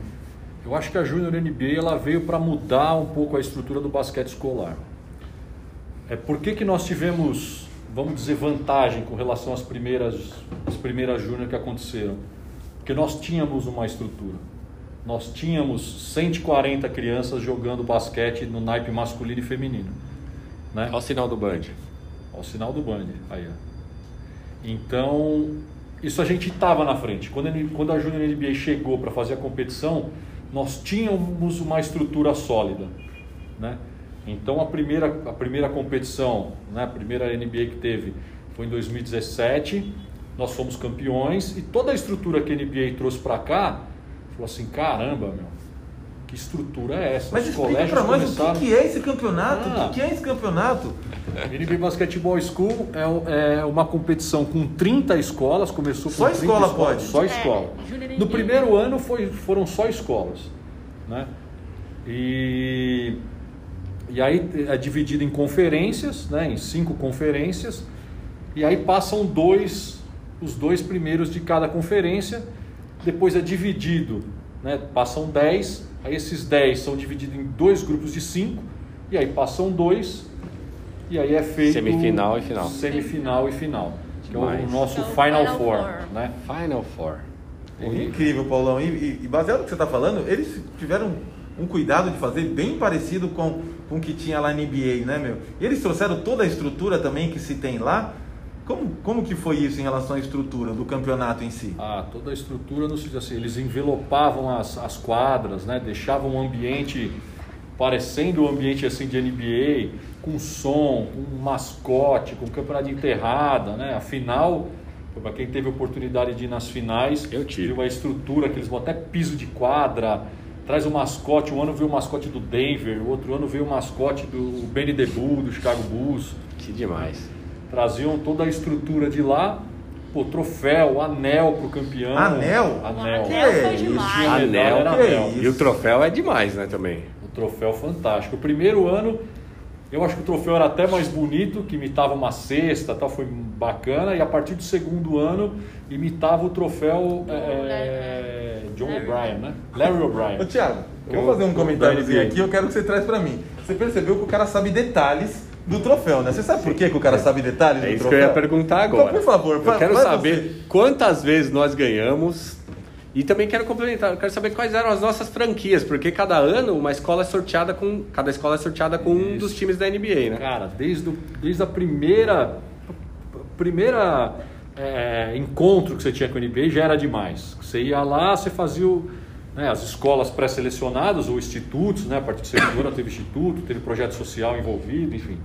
Eu acho que a Júnior NBA ela veio para mudar um pouco a estrutura do basquete escolar. É por que, que nós tivemos, vamos dizer, vantagem com relação às primeiras, às primeiras Júnior que aconteceram? Porque nós tínhamos uma estrutura. Nós tínhamos 140 crianças jogando basquete no naipe masculino e feminino. Né? Olha o sinal do Band. Ao sinal do Band. Aí, ó. Então, isso a gente estava na frente. Quando, ele- quando a Júnior NBA chegou para fazer a competição, nós tínhamos uma estrutura sólida. Né? Então, a primeira, a primeira competição, né, a primeira NBA que teve, foi em 2017. Nós fomos campeões e toda a estrutura que a NBA trouxe para cá, falou assim: caramba, meu, que estrutura é essa? Mas Os explica pra nós começaram- o que, que é esse campeonato? Ah. O que, que é esse campeonato? NB Basketball School é, é uma competição com 30 escolas, começou com Só 30 escola escolas, pode? Só É, escola. Júnior No NBA. primeiro ano foi, foram só escolas. Né? E, e aí é dividido em conferências, né? em cinco conferências, e aí passam dois, os dois primeiros de cada conferência, depois é dividido, né? passam 10, aí esses 10 são divididos em dois grupos de cinco, e aí passam dois, e aí é feito Semifinal e final. Semifinal e final. que é o nosso É o Final, Final Four, Four. né? Final Four. Incrível, Paulão. E, e- e baseado no que você está falando, eles tiveram um cuidado de fazer bem parecido com, com o que tinha lá na NBA, né, meu? E eles trouxeram toda a estrutura também que se tem lá. Como, como que foi isso em relação à estrutura do campeonato em si? Ah, toda a estrutura, no sentido assim, eles envelopavam as, as quadras, né? deixavam um ambiente parecendo um ambiente assim de NBA, com som, com mascote, com campeonato de enterrada, né? Afinal, para quem teve a oportunidade de ir nas finais, Eu tive. viu a estrutura que eles vão até piso de quadra, traz o mascote, um ano veio o mascote do Denver, o outro ano veio o mascote do Benny the Bull, do Chicago Bulls Que demais. traziam toda a estrutura de lá, pô, troféu, anel pro campeão. Anel? Anel. O Que anel foi demais. Anel, era que anel. isso? E o troféu é demais, né, também. O troféu fantástico. O primeiro ano, eu acho que o troféu era até mais bonito, que imitava uma cesta, tal, foi bacana. E a partir do segundo ano, imitava o troféu é, John Larry. O'Brien, né? Larry O'Brien. Ô, Thiago, Que eu vou fazer um comentáriozinho aqui, eu quero que você traz pra mim. Você percebeu que o cara sabe detalhes do troféu, né? Você sabe por que, que o cara sabe detalhes É do isso que eu troféu? ia perguntar agora. Então, por favor, eu quero saber você. quantas vezes nós ganhamos e também quero complementar, eu quero saber quais eram as nossas franquias, porque cada ano uma escola é sorteada com, cada escola é sorteada com um Isso. dos times da NBA, né? Cara, desde, o- desde a primeira primeira é, encontro que você tinha com a NBA já era demais. Você ia lá, você fazia o, né, as escolas pré-selecionadas ou institutos, né, a partir do segundo ano teve instituto, teve projeto social envolvido, enfim.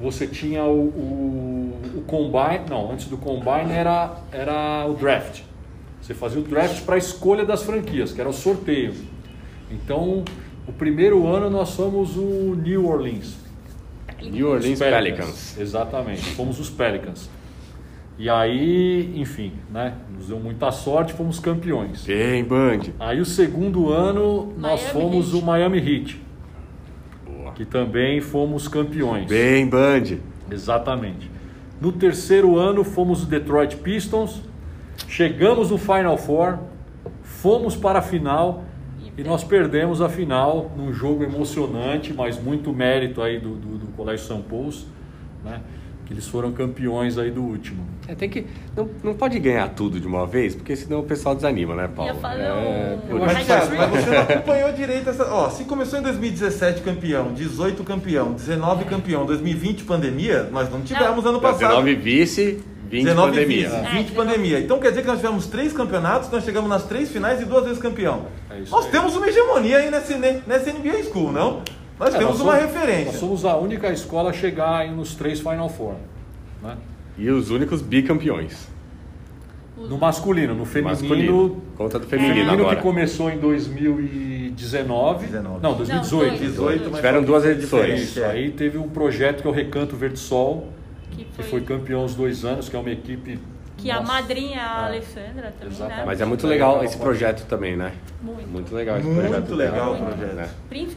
Você tinha o, o, o combine, não, antes do combine era, era o draft. Você fazia o draft para a escolha das franquias, que era o sorteio. Então, o primeiro ano nós fomos o New Orleans. New Orleans Os Pelicans. Exatamente, fomos os Pelicans. E aí, enfim, né? Nos deu muita sorte, fomos campeões. Bem, Band. Aí o segundo ano nós Miami fomos Heat. o Miami Heat, Boa. que também fomos campeões. Bem, Band. Exatamente. No terceiro ano fomos o Detroit Pistons, chegamos no Final Four, fomos para a final e nós perdemos a final num jogo emocionante, mas muito mérito aí do, do, do Colégio São Paulo, né? Que eles foram campeões aí do último. É, tem que não, não pode ganhar tudo de uma vez, porque senão o pessoal desanima, né, Paulo? Ia fazer É. Eu Mas, faz- mas você não acompanhou direito essa. Ó, se começou em 2017 campeão, 18 campeão, 19 campeão, 2020 pandemia, nós não tivemos ano passado. 19 vice, 20 19 pandemia. vice, É, 20 19. pandemia. Então quer dizer que nós tivemos três campeonatos, nós chegamos nas três finais e duas vezes campeão. É isso nós aí. temos uma hegemonia aí nessa, nessa NBA School, não? Nós É, temos nós uma somos- referência. Nós somos a única escola a chegar aí nos três Final Four. Né? E os únicos bicampeões. No masculino, no feminino. Masculino. Conta do feminino Feminino agora. que começou em 2019. 19. Não, 2018. Não, 18, mas Tiveram duas que é edições. Isso, é. aí teve um projeto que é o Recanto Verde Sol, Que que foi, foi campeão os dois anos, que é uma equipe. Que a Nossa, madrinha, a é. Alessandra, também, Exatamente. né? Mas é muito legal esse projeto também, né? Muito. Muito legal esse Muito projeto. legal dela, o projeto. né?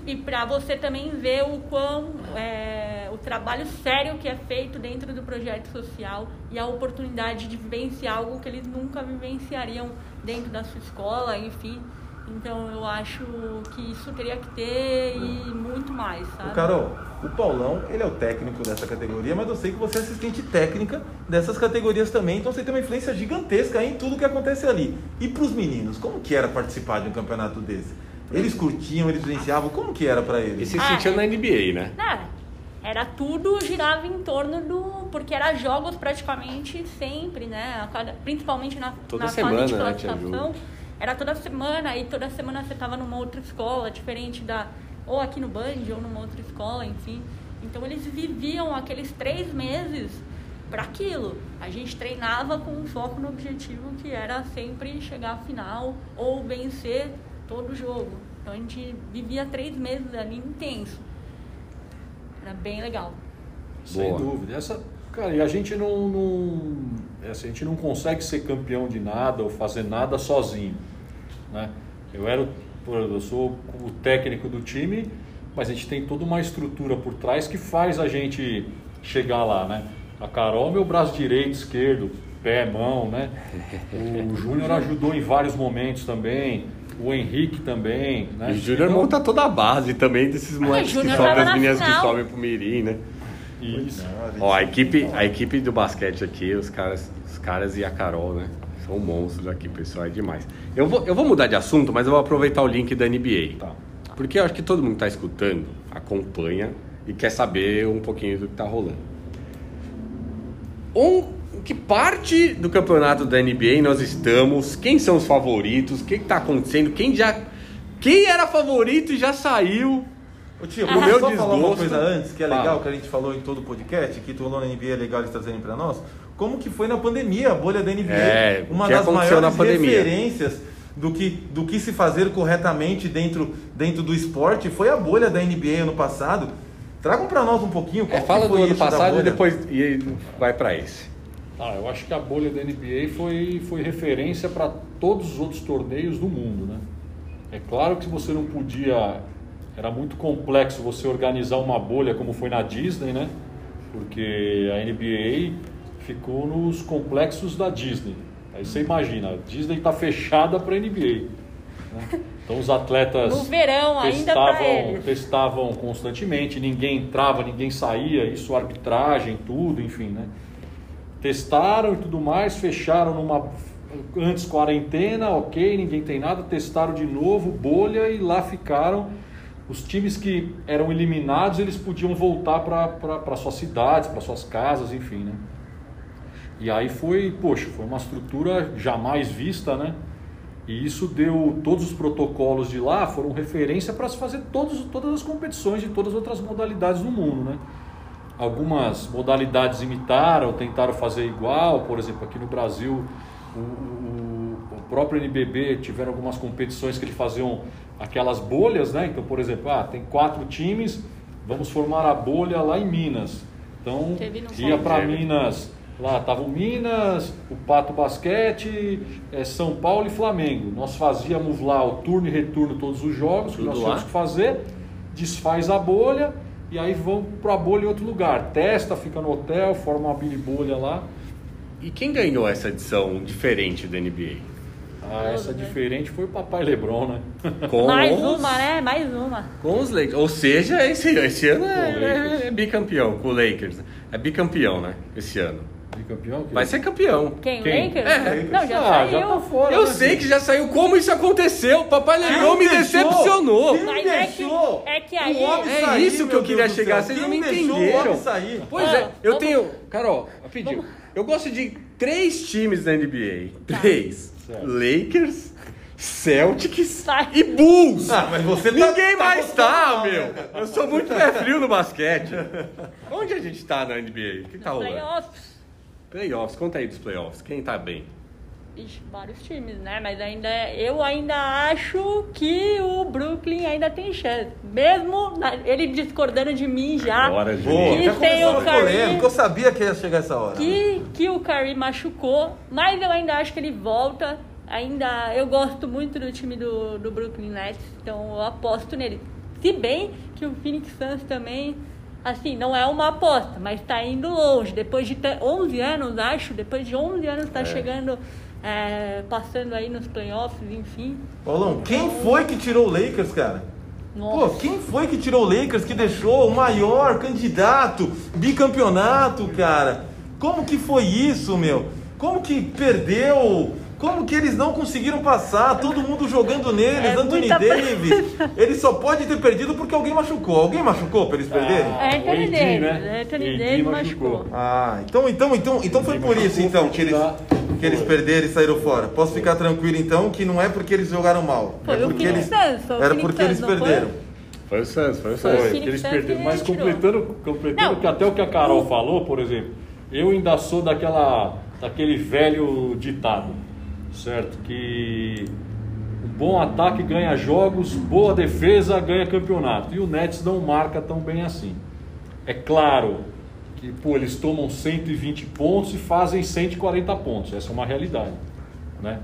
E para você também ver o quão é, o trabalho sério que é feito dentro do projeto social e a oportunidade de vivenciar algo que eles nunca vivenciariam dentro da sua escola, enfim. Então eu acho que isso teria que ter e muito mais, sabe? Ô, Carol, o Paulão, ele é o técnico dessa categoria, mas eu sei que você é assistente técnica dessas categorias também, então você tem uma influência gigantesca aí em tudo que acontece ali. E para os meninos, como que era participar de um campeonato desse? Eles curtiam, eles vivenciavam, como que era para E eles? se Ah, sentiu é. na NBA, né? Não, era tudo girava em torno do. Porque era jogos praticamente sempre, né? Principalmente na, Toda na semana, fase de né, classificação. jogo. Era toda semana, e toda semana você tava numa outra escola, diferente da. Ou aqui no Band, ou numa outra escola, enfim. Então eles viviam aqueles três meses para aquilo. A gente treinava com um foco no objetivo que era sempre chegar à final ou vencer todo o jogo. Então a gente vivia três meses ali intenso. Era bem legal. Sem Boa. dúvida. Essa, cara, e a gente não, não- é assim, a gente não consegue ser campeão de nada ou fazer nada sozinho, né? Eu era, eu sou o técnico do time, mas a gente tem toda uma estrutura por trás que faz a gente chegar lá, né? A Carol, meu braço direito, esquerdo, pé, mão, né? O Júnior ajudou em vários momentos também. O Henrique também, né? E o Júnior Então- monta toda a base também desses moleques que sobem, tava as na meninas que final. sobem pro Mirim, né? Ó, a 25 equipe, a equipe do basquete aqui, os caras, os caras e a Carol, né? São monstros aqui, pessoal, é demais. Eu vou, eu vou mudar de assunto, mas eu vou aproveitar o link da NBA. Tá. Porque eu acho que todo mundo que tá escutando, acompanha e quer saber um pouquinho do que tá rolando. Um, que parte do campeonato da NBA nós estamos? Quem são os favoritos? O que, que tá acontecendo? Quem já. Quem era favorito e já saiu? Ô tio, O posso meu só falar uma desgosto- coisa antes, que é Fala. legal, que a gente falou em todo o podcast, que rolou na NBA é legal eles trazerem pra nós. Como que foi na pandemia, a bolha da NBA? É, uma das maiores referências do que, do que se fazer corretamente dentro, dentro do esporte foi a bolha da NBA ano passado. Tragam pra nós um pouquinho É, fala do ano passado e depois e vai pra esse. Ah, eu acho que a bolha da NBA foi, foi referência para todos os outros torneios do mundo, né? É claro que você não podia, era muito complexo você organizar uma bolha como foi na Disney, né? Porque a NBA ficou nos complexos da Disney. Aí você imagina, a Disney está fechada para a NBA. né? Então os atletas No verão, testavam, testavam constantemente, ninguém entrava, ninguém saía, isso arbitragem, tudo, enfim, né? Testaram e tudo mais, fecharam numa antes quarentena, ok, ninguém tem nada, testaram de novo, bolha e lá ficaram. Os times que eram eliminados, eles podiam voltar para suas cidades, para suas casas, enfim, né? E aí foi, poxa, foi uma estrutura jamais vista, né? E isso deu, todos os protocolos de lá foram referência para se fazer todos, todas as competições de todas as outras modalidades do mundo, né? Algumas modalidades imitaram, tentaram fazer igual, por exemplo, aqui no Brasil, o, o- o próprio NBB tiveram algumas competições que eles faziam aquelas bolhas, né? Então, por exemplo, ah, tem quatro times, vamos formar a bolha lá em Minas. Então, ia para. Minas, lá estavam Minas, o Pato Basquete, eh, São Paulo e Flamengo. Nós fazíamos lá o turno e retorno todos os jogos que Tudo nós lá? tínhamos que fazer, desfaz a bolha e aí vão para a bolha em outro lugar. Testa, fica no hotel, forma uma mini bolha lá. E quem ganhou essa edição diferente da NBA? Ah, essa né? diferente foi o Papai Lebron, né? Com Mais os- uma, né? Mais uma. Com os Lakers. Ou seja, esse, esse ano é, Lakers. é bicampeão com o Lakers. É bicampeão, né? Esse ano. Bicampeão? que- Vai ser campeão. Quem? Quem? Lakers? É. Não, já Ah, saiu. já tá fora. Eu né, sei que já saiu. Como isso aconteceu? O Papai Lebron me deixou? decepcionou. Quem Mas é que- é que o aí- É sair, isso que eu queria chegar, céu? vocês não Quem me deixou entenderam. o homem sair? Pois Ah, é, eu vamos- tenho. Carol, rapidinho. Eu gosto de três times da NBA: Tá. três: Certo. Lakers, Celtics Tá. e Bulls. Ah, mas você tá- Ninguém tá mais tá, mal, meu. né? Eu sou muito pé frio no basquete. Onde a gente tá na NBA? O que tá rolando? Playoffs. Playoffs, conta aí dos playoffs. Quem tá bem? Ixi, vários times, né? Mas ainda eu ainda acho que o Brooklyn ainda tem chance. Mesmo na- ele discordando de mim já. Agora. Que tem o a Curry. eu sabia que ia chegar essa hora. que, que o Curry machucou, mas eu ainda acho que ele volta. Ainda eu gosto muito do time do, do Brooklyn Nets, então eu aposto nele. Se bem que o Phoenix Suns também, assim, não é uma aposta, mas está indo longe. Depois de ter 11 anos, acho, depois de 11 anos está chegando, é, passando aí nos playoffs, enfim. Paulão, quem foi que tirou o Lakers, cara? Pô, Nossa. quem foi que tirou o Lakers que deixou o maior candidato, bicampeonato, cara? Como que foi isso, meu? Como que perdeu? Como que eles não conseguiram passar? Todo mundo jogando neles, É Anthony muita Davis. Ele só pode ter perdido porque alguém machucou. Alguém machucou pra eles perderem? Ah, É Anthony Davis, né? Anthony Davis machucou. machucou. Ah, então, então, então, então foi por isso então que eles, que eles perderam e saíram fora. Posso ficar tranquilo então que não é porque eles jogaram mal. Foi é o porque eles, o era porque eles perderam. Foi o Suns, foi o. Suns. Foi, eles perderam. Mas completando, completando que até o que a Carol falou, por exemplo, eu ainda sou daquela, daquele velho ditado, certo? Que um bom ataque ganha jogos, boa defesa ganha campeonato. E o Nets não marca tão bem assim. É claro que pô, eles tomam 120 pontos e fazem 140 pontos. Essa é uma realidade, né?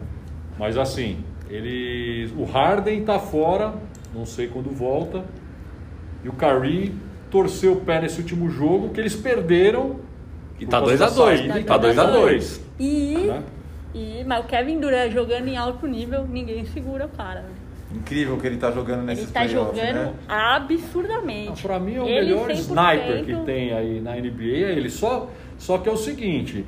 Mas assim, eles, o Harden está fora, não sei quando volta. E o Curry torceu o pé nesse último jogo que eles perderam. E tá causa 2 a da 2, saída e tá 2 a 2. E, Né? e mas o Kevin Durant jogando em alto nível, ninguém segura o cara. Incrível que ele tá jogando nesse Ele tá jogando né? absurdamente. Para mim é o Ele melhor 100%. sniper que tem aí na NBA. É ele só, só que é o seguinte,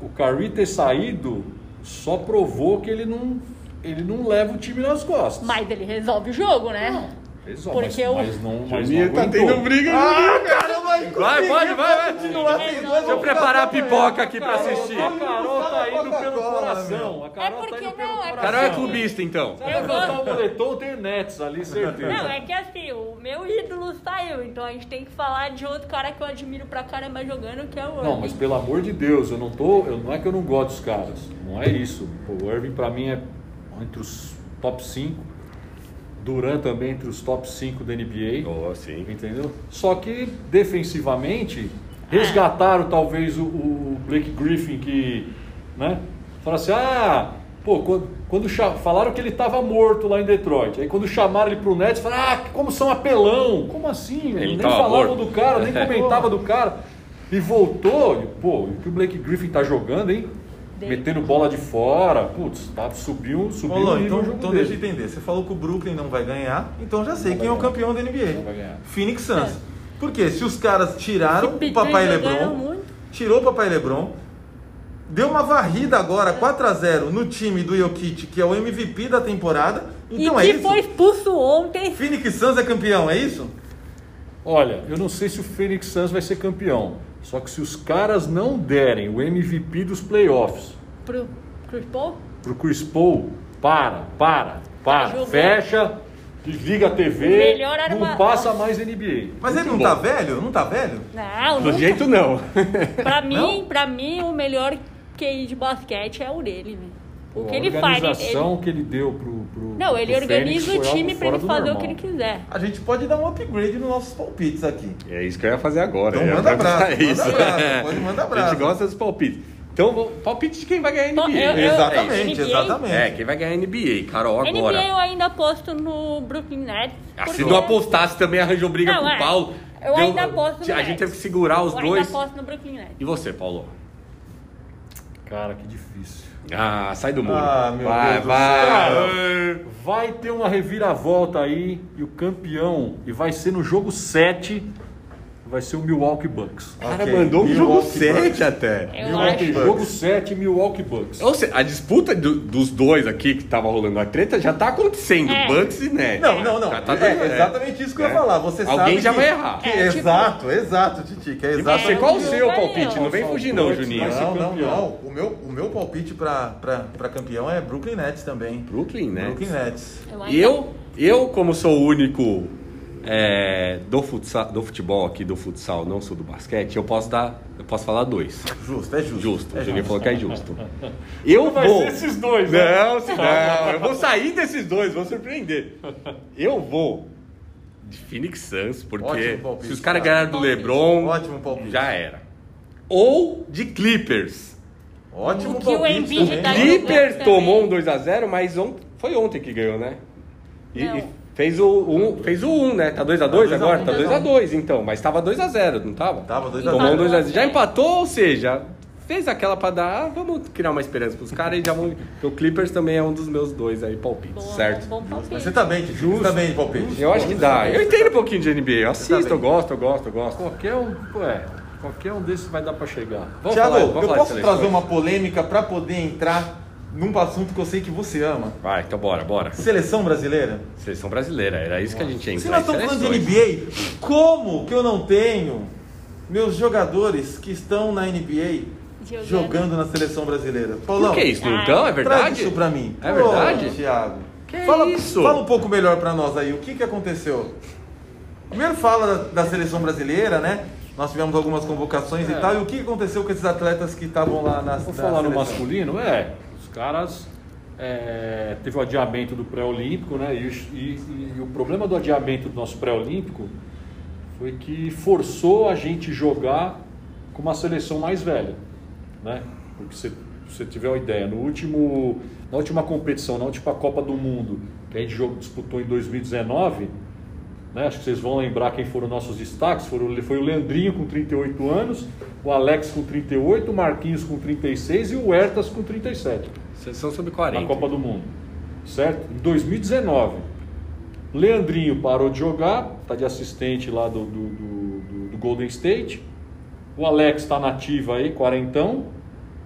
o Curry ter saído só provou que ele não, ele não leva o time nas costas. Mas ele resolve o jogo, né? Resolve, porque mas, o- mas não, mas não tá tendo briga. Ah, caramba, Vai, pode, vai, vai. continuar Deixa sem eu preparar a pipoca aqui pra assistir. A Carol tá indo pelo coração. A Carol É porque tá indo pelo não, é coração. Carol é clubista, então. Se ela levantar o moletom, tem Nets ali, certeza. Não, é que assim, o meu ídolo saiu, então a gente tem que falar de outro cara que eu admiro pra caramba jogando, que é o Não, mas Irving. pelo amor de Deus, eu não tô. Eu, não é que eu não gosto dos caras. Não é isso. Pô, o Irving pra mim é entre os top 5. Duran também entre os top 5 da NBA. Oh, sim. Entendeu? Só que defensivamente resgataram talvez o, o Blake Griffin que, né? Falaram assim, ah, pô, quando, quando falaram que ele estava morto lá em Detroit, aí quando chamaram ele pro Nets, falaram, ah, como são apelão, como assim? Ele nem falavam do cara, nem comentava do cara. E voltou, e, pô, o que o Blake Griffin tá jogando, hein? Dele. Metendo bola de fora, putz, tá, subiu, subiu Ô, Lô, o nível então, então deixa eu entender. Você falou que o Brooklyn não vai ganhar, então já sei Não quem é o campeão da NBA. Não vai ganhar. Phoenix Suns. Por quê? Se os caras tiraram o papai LeBron, muito. tirou o papai LeBron, deu uma varrida agora 4 a 0 no time do Jokic, que é o MVP da temporada. Então e é que isso. foi expulso ontem. Phoenix Suns é campeão, é isso? Olha, eu não sei se o Phoenix Suns vai ser campeão. Só que se os caras não derem o MVP dos playoffs Pro Chris Paul? pro Chris Paul, para, para, para, fecha, desliga a TV, não uma- passa mais NBA. Mas ele não bom. tá velho? Não tá velho? Não, Do nunca. jeito não. Pra mim, Não? pra mim, o melhor QI de basquete é o dele, né? O que a ele faz. organização Ele, que ele deu pro, pro não, ele pro organiza Fênix o time pra fora ele do fazer o normal. que ele quiser. A gente pode dar um upgrade nos nossos palpites aqui. É isso que eu ia fazer agora. Então eu manda perguntar brasa, manda isso. brasa, pode mandar A brasa. gente gosta dos palpites. Então, palpite de quem vai ganhar Bom, NBA. eu- eu- Exatamente, NBA? exatamente. É, quem vai ganhar NBA, Carol, agora. NBA eu ainda aposto no Brooklyn Nets. Ah, Se não apostasse, também arranjou briga Não, com o é. Paulo. Eu Deu- ainda aposto no A gente Nets. teve que segurar os eu dois. ainda aposto no Brooklyn Nets. E você, Paulo? Cara, que difícil. Ah, sai do muro. Ah, meu vai, Deus do vai. Vai ter uma reviravolta aí e o campeão, e vai ser no jogo 7, vai ser o Milwaukee Bucks. O cara Ok, mandou um jogo Milwaukee 7 Bucks. até. Eu Milwaukee, acho. jogo 7, Milwaukee Bucks. Ou seja, a disputa do- dos dois aqui que tava rolando a treta já tá acontecendo. É. Bucks e Nets. Não, não, não. Tá é dando- exatamente isso que eu ia É. falar. Você Alguém sabe já que- vai errar. que- É, tipo- exato, exato, Titi. Que é E exatamente você, qual o seu palpite? não. Não vem fugir não, Juninho. Não, não, não. O meu, o meu palpite pra, pra, pra campeão é Brooklyn Nets também. Brooklyn Nets. Brooklyn Nets. Eu, eu, como sou o único é, do, futsal, do futebol aqui, do futsal, não sou do basquete, eu posso dar. Eu posso falar dois. Justo, é justo. Justo. É o Juninho justo. falou que é justo. Eu Vai vou. ser esses dois, né? Não, não. Eu vou sair desses dois, vou surpreender. Eu vou de Phoenix Suns, porque palpite, se os caras cara. ganharam do LeBron, Ótimo palpite. já era. Ou de Clippers. Ótimo O que o palpite Embiid também. tá Clippers tomou um 2x0, mas on- foi ontem que ganhou, né? E, Não. e fez o 1, um, fez o 1, né? Tá 2x2 Tá dois a agora? um, Tá dois a um. 2x2 então, mas tava 2x0, não tava? Tava 2 a Tomou um 0. 2x0. Já empatou, ou seja, fez aquela pra dar, ah, vamos criar uma esperança pros caras e já vão. Porque o Clippers também é um dos meus dois aí palpites, Boa, certo? Bom palpite. Mas você tá bem, Titi. Você tá bem de palpite. Eu acho que dá. Eu entendo um pouquinho de NBA, eu assisto, Tá eu gosto, eu gosto, eu gosto. Qualquer um, ué, qualquer um desses vai dar pra chegar. Vamos Thiago, falar- vamos eu falar posso trazer uma polêmica pra poder entrar num assunto que eu sei que você ama. Vai, então bora, bora. Seleção brasileira? Seleção brasileira, era isso que a gente ia Se entrar. nós estamos falando de. NBA, como que eu não tenho meus jogadores que estão na NBA Jogando. jogando na seleção brasileira? Paulão, Por que isso, então? É traz verdade? isso pra mim. É verdade? Pô, Thiago. Que fala, isso? Fala um pouco melhor pra nós aí, o que que aconteceu? Primeiro fala da, da seleção brasileira, né? Nós tivemos algumas convocações É. e tal. E o que aconteceu com esses atletas que estavam lá na Vou falar no seleção? masculino, é, caras é, teve o adiamento do pré-olímpico, né? E, e- e o problema do adiamento do nosso pré-olímpico foi que forçou a gente jogar com uma seleção mais velha, né? Porque se você tiver uma ideia, no último, na última competição, na última Copa do Mundo, que a gente jogou- disputou em 2019, né? Acho que vocês vão lembrar quem foram nossos destaques. Foram, foi o Leandrinho com 38 anos, o Alex com 38, o Marquinhos com 36 e o Hertas com 37 Seleção sobre na 40. Copa do Mundo. Certo? Em 2019. Leandrinho parou de jogar, está de assistente lá do, do, do, do Golden State. O Alex está nativo aí, quarentão.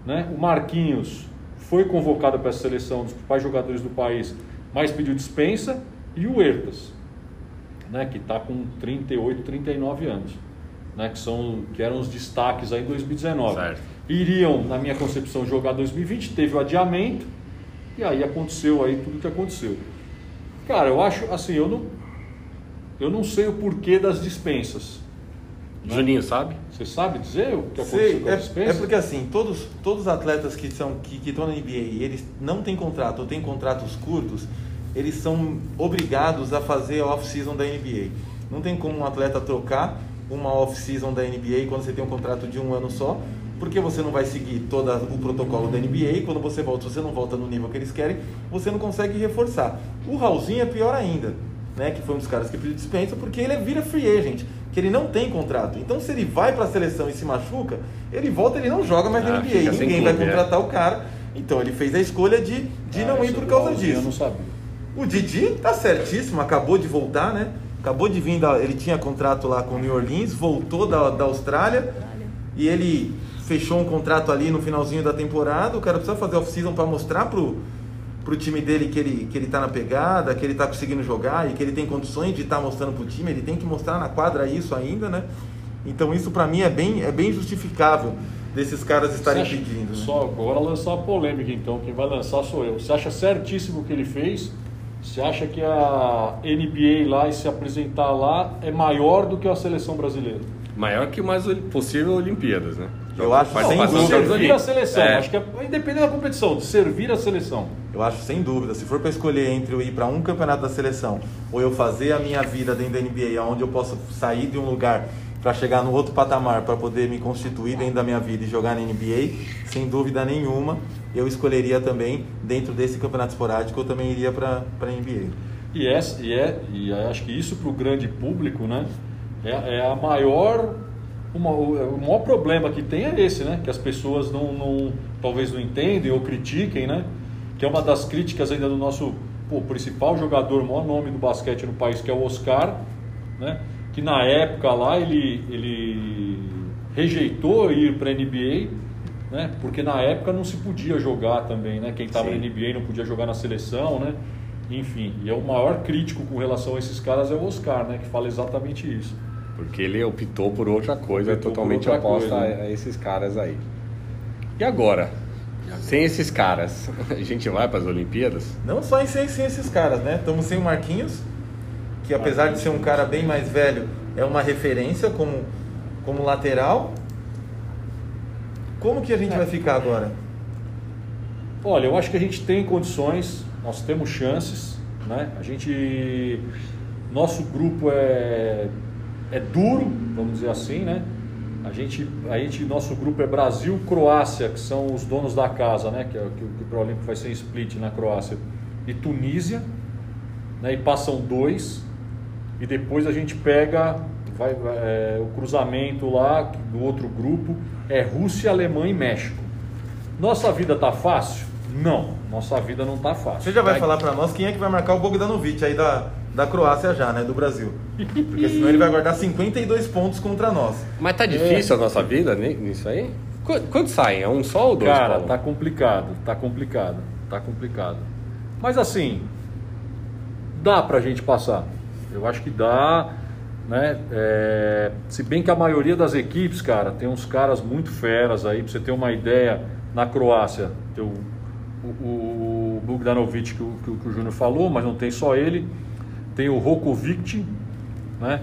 Né? O Marquinhos foi convocado para a seleção dos principais jogadores do país, mas pediu dispensa. E o Ertas, né? que está com 38, 39 anos. Né? Que, são, que eram os destaques aí em 2019. Certo. Iriam, na minha concepção, jogar 2020, teve o adiamento. E aí aconteceu aí tudo que aconteceu. Cara, eu acho assim, eu não, eu não sei o porquê das dispensas. Juninho, sabe? Você sabe dizer o que aconteceu Sei, com a é, dispensa? é porque assim, todos, todos os atletas que são que que estão na NBA e eles não têm contrato ou têm contratos curtos, eles são obrigados a fazer a off-season da NBA. Não tem como um atleta trocar uma off-season da NBA quando você tem um contrato de um ano só, porque você não vai seguir todo o protocolo da NBA. E quando você volta, se você não volta no nível que eles querem, você não consegue reforçar. O Raulzinho é pior ainda, né? Que foi um dos caras que pediu dispensa, porque ele vira free agent, que ele não tem contrato. Então, se ele vai para a seleção e se machuca, ele volta, ele não joga mais na Ah, NBA. fica sem Ninguém vai é. contratar o cara. Então, ele fez a escolha de, de Ah, não ir por causa disso. Eu não sabia. O Didi tá certíssimo, acabou de voltar, né? Acabou de vir, da, ele tinha contrato lá com o New Orleans, voltou da, da Austrália e ele fechou um contrato ali no finalzinho da temporada. O cara precisa fazer off-season para mostrar pro, pro time dele que ele, que ele tá na pegada, que ele tá conseguindo jogar e que ele tem condições de estar mostrando pro time. Ele tem que mostrar na quadra isso ainda, né? Então isso para mim é bem, é bem justificável desses caras estarem acha- pedindo. né? Só agora lançar a polêmica, então. Quem vai lançar sou eu. Você acha certíssimo o que ele fez? Você acha que a NBA lá e se apresentar lá é maior do que a seleção brasileira? Maior que o mais possível Olimpíadas, né? Eu acho, sem dúvida. servir a seleção. É. Acho que é independente da competição, de servir a seleção. Eu acho sem dúvida, se for para escolher entre eu ir para um campeonato da seleção ou eu fazer a minha vida dentro da NBA, onde eu posso sair de um lugar para chegar no outro patamar para poder me constituir dentro da minha vida e jogar na NBA, sem dúvida nenhuma, eu escolheria também dentro desse campeonato esporádico, eu também iria para a NBA. E, essa, e, é, e acho que isso para o grande público, né? É, é a maior. Uma, o, o maior problema que tem é esse, né? Que as pessoas não, não talvez não entendem ou critiquem, né? Que é uma das críticas ainda do nosso pô, principal jogador, o maior nome do basquete no país, que é o Oscar, né? Que na época lá ele, ele rejeitou ir para a NBA, né? Porque na época não se podia jogar também, né? Quem estava na. NBA não podia jogar na seleção, né? Enfim, e é o maior crítico com relação a esses caras é o Oscar, né? Que fala exatamente isso. Porque ele optou por outra coisa Optou totalmente outra oposta coisa, a, né? a esses caras aí. E agora? Sem esses caras, a gente vai para as Olimpíadas? Não só em sem, sem esses caras, né? Estamos sem o Marquinhos, que apesar de ser um cara bem mais velho, é uma referência como, como lateral. Como que a gente vai ficar agora? Olha, eu acho que a gente tem condições, nós temos chances, né? A gente, nosso grupo é, é duro, vamos dizer assim, né? A gente, a gente, nosso grupo é Brasil, Croácia, que são os donos da casa, né? Que, é, que, que o Pro Olímpico vai ser em split na Croácia, e Tunísia, né? E passam dois, e depois a gente pega vai, vai, é, o cruzamento lá do outro grupo é Rússia, Alemanha e México. Nossa vida tá fácil? Não, nossa vida não tá fácil. Você já vai falar pra nós quem é que vai marcar o Bogdanovic aí da, da Croácia já, né? Do Brasil. Porque senão ele vai guardar 52 pontos contra nós. Mas tá difícil a nossa vida ni- nisso aí? Qu- Quantos saem? É um só ou dois? Cara, Paulo? tá complicado, tá complicado, tá complicado. Mas assim, dá pra gente passar. Eu acho que dá, né? É, se bem que a maioria das equipes, cara, tem uns caras muito feras aí, pra você ter uma ideia, na Croácia, tem o, o, o Bogdanovic que o, que que o Júnior falou, mas não tem só ele. Tem o Rokovic, né?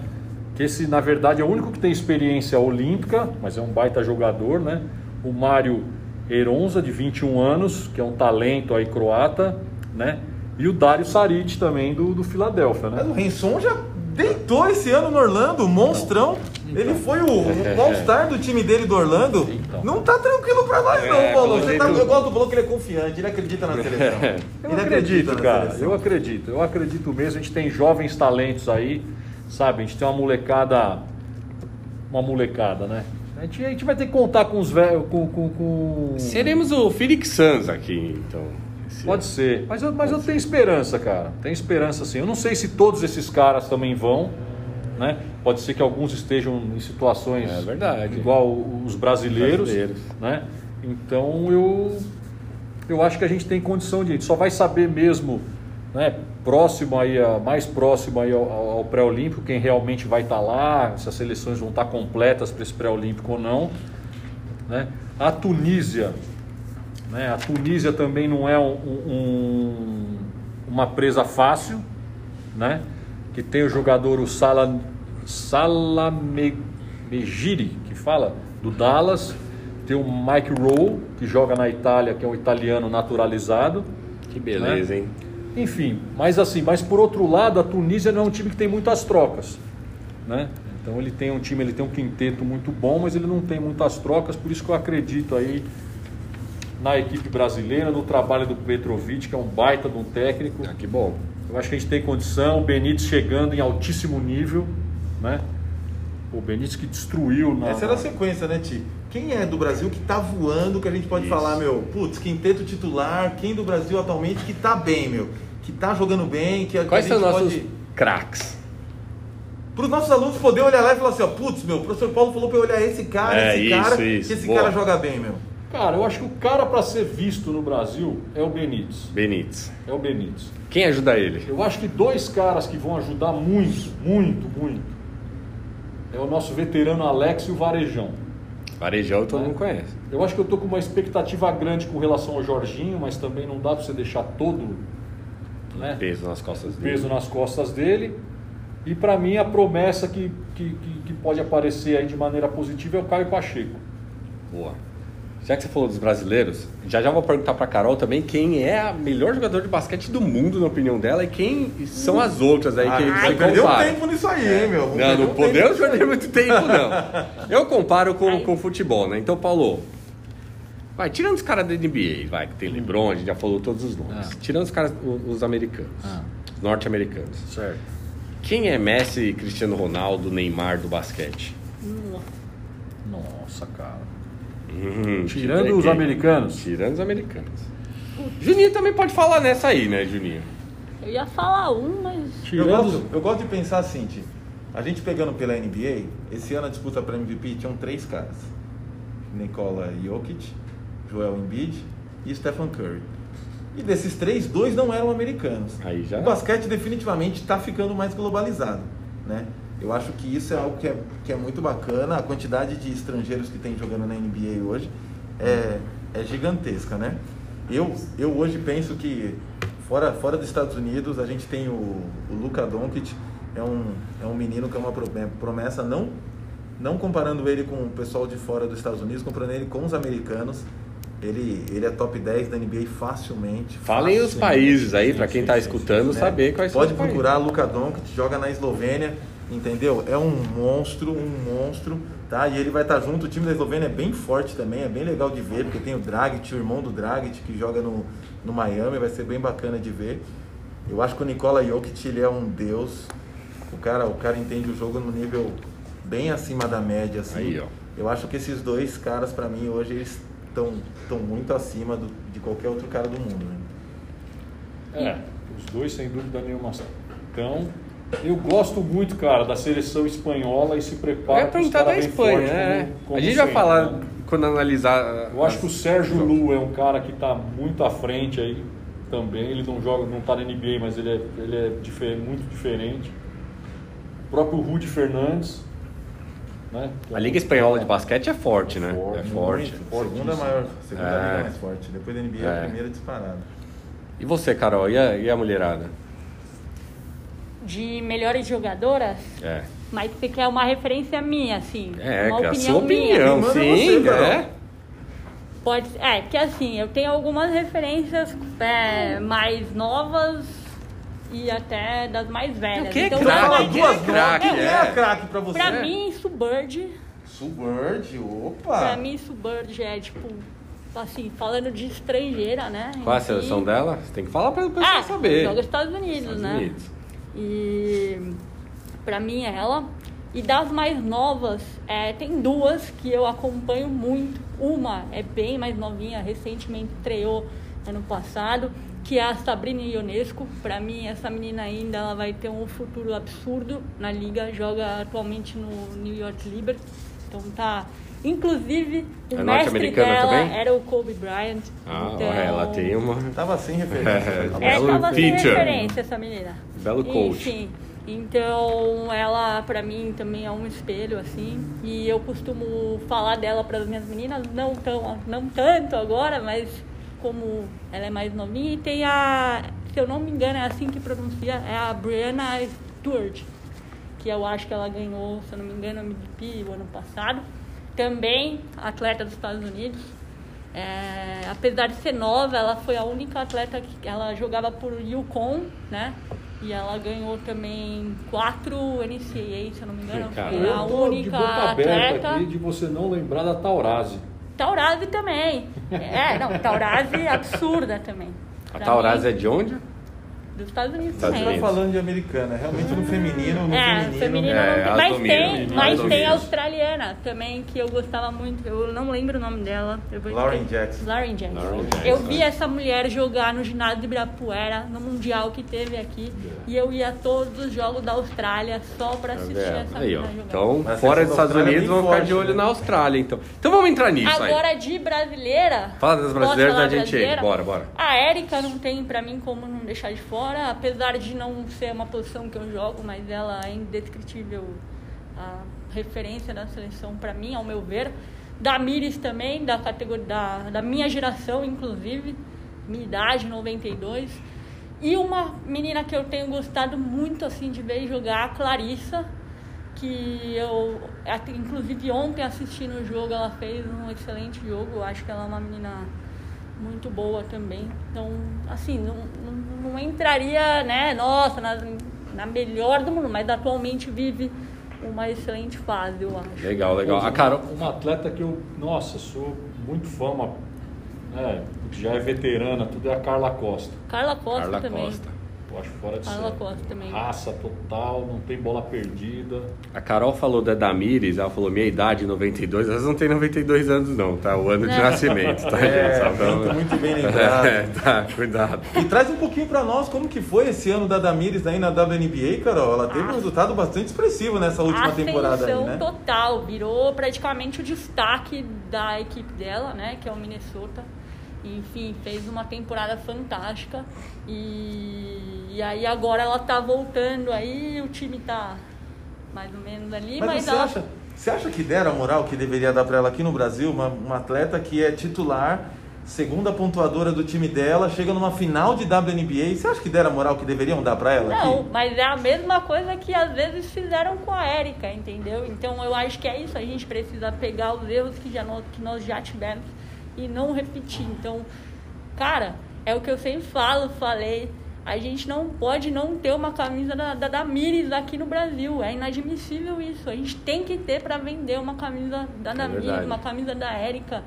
Que esse, na verdade, é o único que tem experiência olímpica, mas é um baita jogador, né? O Mário Eronza, de 21 anos, que é um talento aí croata, né? E o Dário Saric também, do, do Filadélfia, Mas né? o Renson já deitou esse ano no Orlando, monstrão. Ele foi o, o All-Star do time dele do Orlando. Então. Não tá tranquilo pra nós, não, É, Paulo. pelo Você tá, eu gosto do Paulo que ele é confiante, ele acredita na seleção. Eu Ele acredito, na cara. seleção. Eu acredito. Eu acredito mesmo. A gente tem jovens talentos aí, sabe? A gente tem uma molecada. Uma molecada, né? A gente, a gente vai ter que contar com os velhos. Com, com, com... Seremos o Felix Sanz aqui, então. Pode ser. Mas eu, mas eu tenho esperança, cara. Tenho esperança sim. Eu não sei se todos esses caras também vão. Né? Pode ser que alguns estejam em situações É verdade. igual os brasileiros. Brasileiros. Né? Então eu, eu acho que a gente tem condição de. A gente só vai saber mesmo né, próximo aí, a- mais próximo aí ao, ao- pré-olímpico, quem realmente vai estar lá, se as seleções vão estar completas para esse pré-olímpico ou não. Né? A Tunísia, né? A Tunísia também não é um- um- uma presa fácil, né? Que tem o jogador o Sala Salamegiri, que fala do Dallas, tem o Mike Rowe, que joga na Itália, que é um italiano naturalizado. Que beleza, Né? hein? Enfim, mas assim, mas por outro lado, a Tunísia não é um time que tem muitas trocas, né? Então ele tem um time, ele tem um quinteto muito bom, mas ele não tem muitas trocas, por isso que eu acredito aí na equipe brasileira, no trabalho do Petrovic, que é um baita de um técnico. Ah, que bom. Eu acho que a gente tem condição, o Benítez chegando em altíssimo nível, né? O Benítez que destruiu na Essa era a sequência, né, Ti? Quem é do Brasil que tá voando, que a gente pode Isso. falar, meu, putz, quinteto titular, quem do Brasil atualmente que tá bem, meu? Que tá jogando bem, que a, Quais são gente nossos pode... craques? Para os nossos alunos poderem olhar lá e falar assim, ó, putz, meu, o professor Paulo falou para eu olhar esse cara, É, esse isso, cara, isso, que esse boa. cara joga bem, meu. Cara, eu acho que o cara para ser visto no Brasil é o Benítez. Benítez. É o Benítez. Quem ajuda ele? Eu acho que dois caras que vão ajudar muito, muito, muito. É o nosso veterano Alex e o Varejão. Varejão todo É. mundo conhece. Eu acho que eu tô com uma expectativa grande com relação ao Jorginho, mas também não dá para você deixar todo né, Peso nas costas dele. peso nas costas dele. E para mim a promessa que, que, que, que pode aparecer aí de maneira positiva é o Caio Pacheco. Boa. Já que você falou dos brasileiros, já já vou perguntar pra Carol também quem é a melhor jogador de basquete do mundo, na opinião dela, e quem são as outras aí que Ah, você perdeu compara. tempo nisso aí, hein, meu? Não, não tempo podemos perder muito tempo, não. Eu comparo com, com o futebol, né? Então, Paulo, vai, tirando os caras da NBA, vai, que tem LeBron, a gente já falou todos os nomes. Ah. Tirando os caras, os, os americanos, os norte-americanos. Certo. Quem é Messi, Cristiano Ronaldo, Neymar do basquete? Nossa, cara. Hum, Tirando tira os quem? americanos. Tirando os americanos. Juninho também pode falar nessa aí, né, Juninho? Eu ia falar um, mas. Eu Tirando gosto, eu gosto de pensar assim, Ti. A gente pegando pela NBA, esse ano a disputa para MVP tinham três caras. Nikola Jokic, Joel Embiid e Stephen Curry. E desses três, dois não eram americanos. Aí já- O basquete definitivamente está ficando mais globalizado, né? Eu acho que isso é algo que é, que é muito bacana. A quantidade de estrangeiros que tem jogando na NBA hoje é, é gigantesca, né? Eu, eu hoje penso que fora, fora dos Estados Unidos a gente tem o, o Luka Doncic, é um, é um menino que é uma é promessa, não, não comparando ele com o pessoal de fora dos Estados Unidos, comparando ele com os americanos. Ele, ele é top 10 da NBA facilmente. Falem os países aí, pra quem tá sim, escutando, né? saber quais Pode são países. procurar Luka Doncic, joga na Eslovênia, entendeu? É um monstro, um monstro, tá? E ele vai estar junto, o time da Eslovênia é bem forte também, é bem legal de ver, porque tem o Dragic, o irmão do Dragic, que joga no, no Miami, vai ser bem bacana de ver. Eu acho que o Nikola Jokic, ele é um deus. O cara, o cara entende o jogo no nível bem acima da média, assim. Aí, ó. Eu acho que esses dois caras, pra mim, hoje, eles estão estão muito acima do- de qualquer outro cara do mundo, né? É, os dois sem dúvida nenhuma estão. Eu gosto muito, cara, da seleção espanhola e se Eu prepara ia perguntar da Espanha, é. a gente vai falar Né? quando analisar. Eu acho que o Sérgio Lu é um cara que está muito à frente aí também. Ele não joga, não está na NBA, mas ele é, ele é difer- muito diferente. O próprio Rudy Fernandes. Né? A Liga Espanhola de Basquete é forte, né? Forte, é forte. Muito. fortíssimo. Segunda maior, segunda É. liga mais forte. Depois da NBA, É. a primeira disparada. E você, Carol? E a, e a mulherada? De melhores jogadoras, É. mas você quer uma referência minha, assim. É, uma que a opinião sua minha. opinião, Manda sim. é. Pode, é, que assim, eu tenho algumas referências é, mais novas e até das mais velhas. quem é então, craque? é craque? Quem é, É. craque pra você? Pra mim, isso Bird. Subird, opa! Pra mim, isso Bird é tipo, assim, falando de estrangeira, né? Qual é a seleção dela? Você tem que falar para o pessoal Ah, saber. joga Estados Unidos, Estados né? Unidos. E pra mim ela. E das mais novas, é, tem duas que eu acompanho muito. Uma é bem mais novinha, recentemente estreou ano passado, que é a Sabrina Ionesco. Para mim, essa menina ainda ela vai ter um futuro absurdo na liga, joga atualmente no New York Liberty. Então tá Inclusive, o É mestre dela também? era o Kobe Bryant. Ah, então, ela tem uma. Tava sem referência. É, Tava- É, Belo tava sem referência essa menina. Belo coach. Enfim, então ela pra mim também é um espelho assim, e eu costumo falar dela para as minhas meninas, não tão, não tanto agora, mas como ela é mais novinha e tem a, se eu não me engano, é assim que pronuncia, é a Brianna Stewart, que eu acho que ela ganhou, se eu não me engano, a MVP o ano passado. Também atleta dos Estados Unidos. É, apesar de ser nova, ela foi a única atleta que ela jogava por Yukon, né? E ela ganhou também quatro NCAA, se eu não me engano. Caramba. Foi a Eu tô de única boca aberta atleta. aqui de você não lembrar da Taurasi. Taurasi também. É, não, Taurasi absurda também. A Taurasi é de onde? Dos Estados Unidos Estados também. Você tá falando de americana, realmente no feminino, no É, feminino. feminina É, não mas tem, as mas tem australiana também, que eu gostava muito, eu não lembro o nome dela. Eu vou Lauren Jackson. Lauren Jackson. Lauren Jackson, Eu vi é. essa mulher jogar no ginásio de Ibirapuera, no Mundial que teve aqui, e eu ia a todos os jogos da Austrália só pra Tá assistir essa Aí, ó. menina jogar. Então, Mas fora dos Estados é Unidos, vamos ficar de olho né? na Austrália, então. Então vamos entrar nisso aí. Agora de brasileira. Fala das brasileiras da gente aí. Bora, bora. A Érica não tem pra mim como não deixar de fora, apesar de não ser uma posição que eu jogo, mas ela é indescritível a referência da seleção pra mim, ao meu ver. Damires também, da categoria da, da minha geração, inclusive, minha idade, 92. E uma menina que eu tenho gostado muito assim de ver jogar, a Clarissa, que eu, inclusive ontem assistindo o jogo, ela fez um excelente jogo. Acho que ela é uma menina muito boa também. Então, assim, não, não, não entraria, né, nossa, na, na melhor do mundo, mas atualmente vive uma excelente fase, eu acho. Legal, legal. A Carol. Uma atleta que eu, nossa, sou muito fã, uma, né, já é veterana, tudo é a Carla Costa. Carla Costa Carla também. Costa. Eu acho fora de também. Raça total, não tem bola perdida. A Carol falou da Damires, ela falou minha idade, 92. Elas não têm 92 anos, não, tá? O ano de Não. nascimento, tá, É, gente? Pra- muito, muito bem lembrado. É, tá, cuidado. E traz um pouquinho pra nós como que foi esse ano da Damires aí na WNBA, Carol. Ela teve um resultado bastante expressivo nessa última Ascensão temporada aí, né? total, virou praticamente o destaque da equipe dela, né, que é o Minnesota. Enfim, fez uma temporada fantástica e, e aí agora ela tá voltando aí, o time tá mais ou menos ali, mas, Mas você ela acha, você acha que deram a moral que deveria dar pra ela aqui no Brasil? Uma, uma atleta que é titular, segunda pontuadora do time dela, chega numa final de WNBA. Você acha que deram a moral que deveriam dar pra ela Não, aqui? mas é a mesma coisa que às vezes fizeram com a Érica, entendeu? Então eu acho que é isso, a gente precisa pegar os erros que, já nós, que nós já tivemos e não repetir. Então, cara, é o que eu sempre falo, falei. A gente não pode não ter uma camisa da, da Damires aqui no Brasil. É inadmissível isso. A gente tem que ter para vender uma camisa da Damires, verdade. uma camisa da Érica.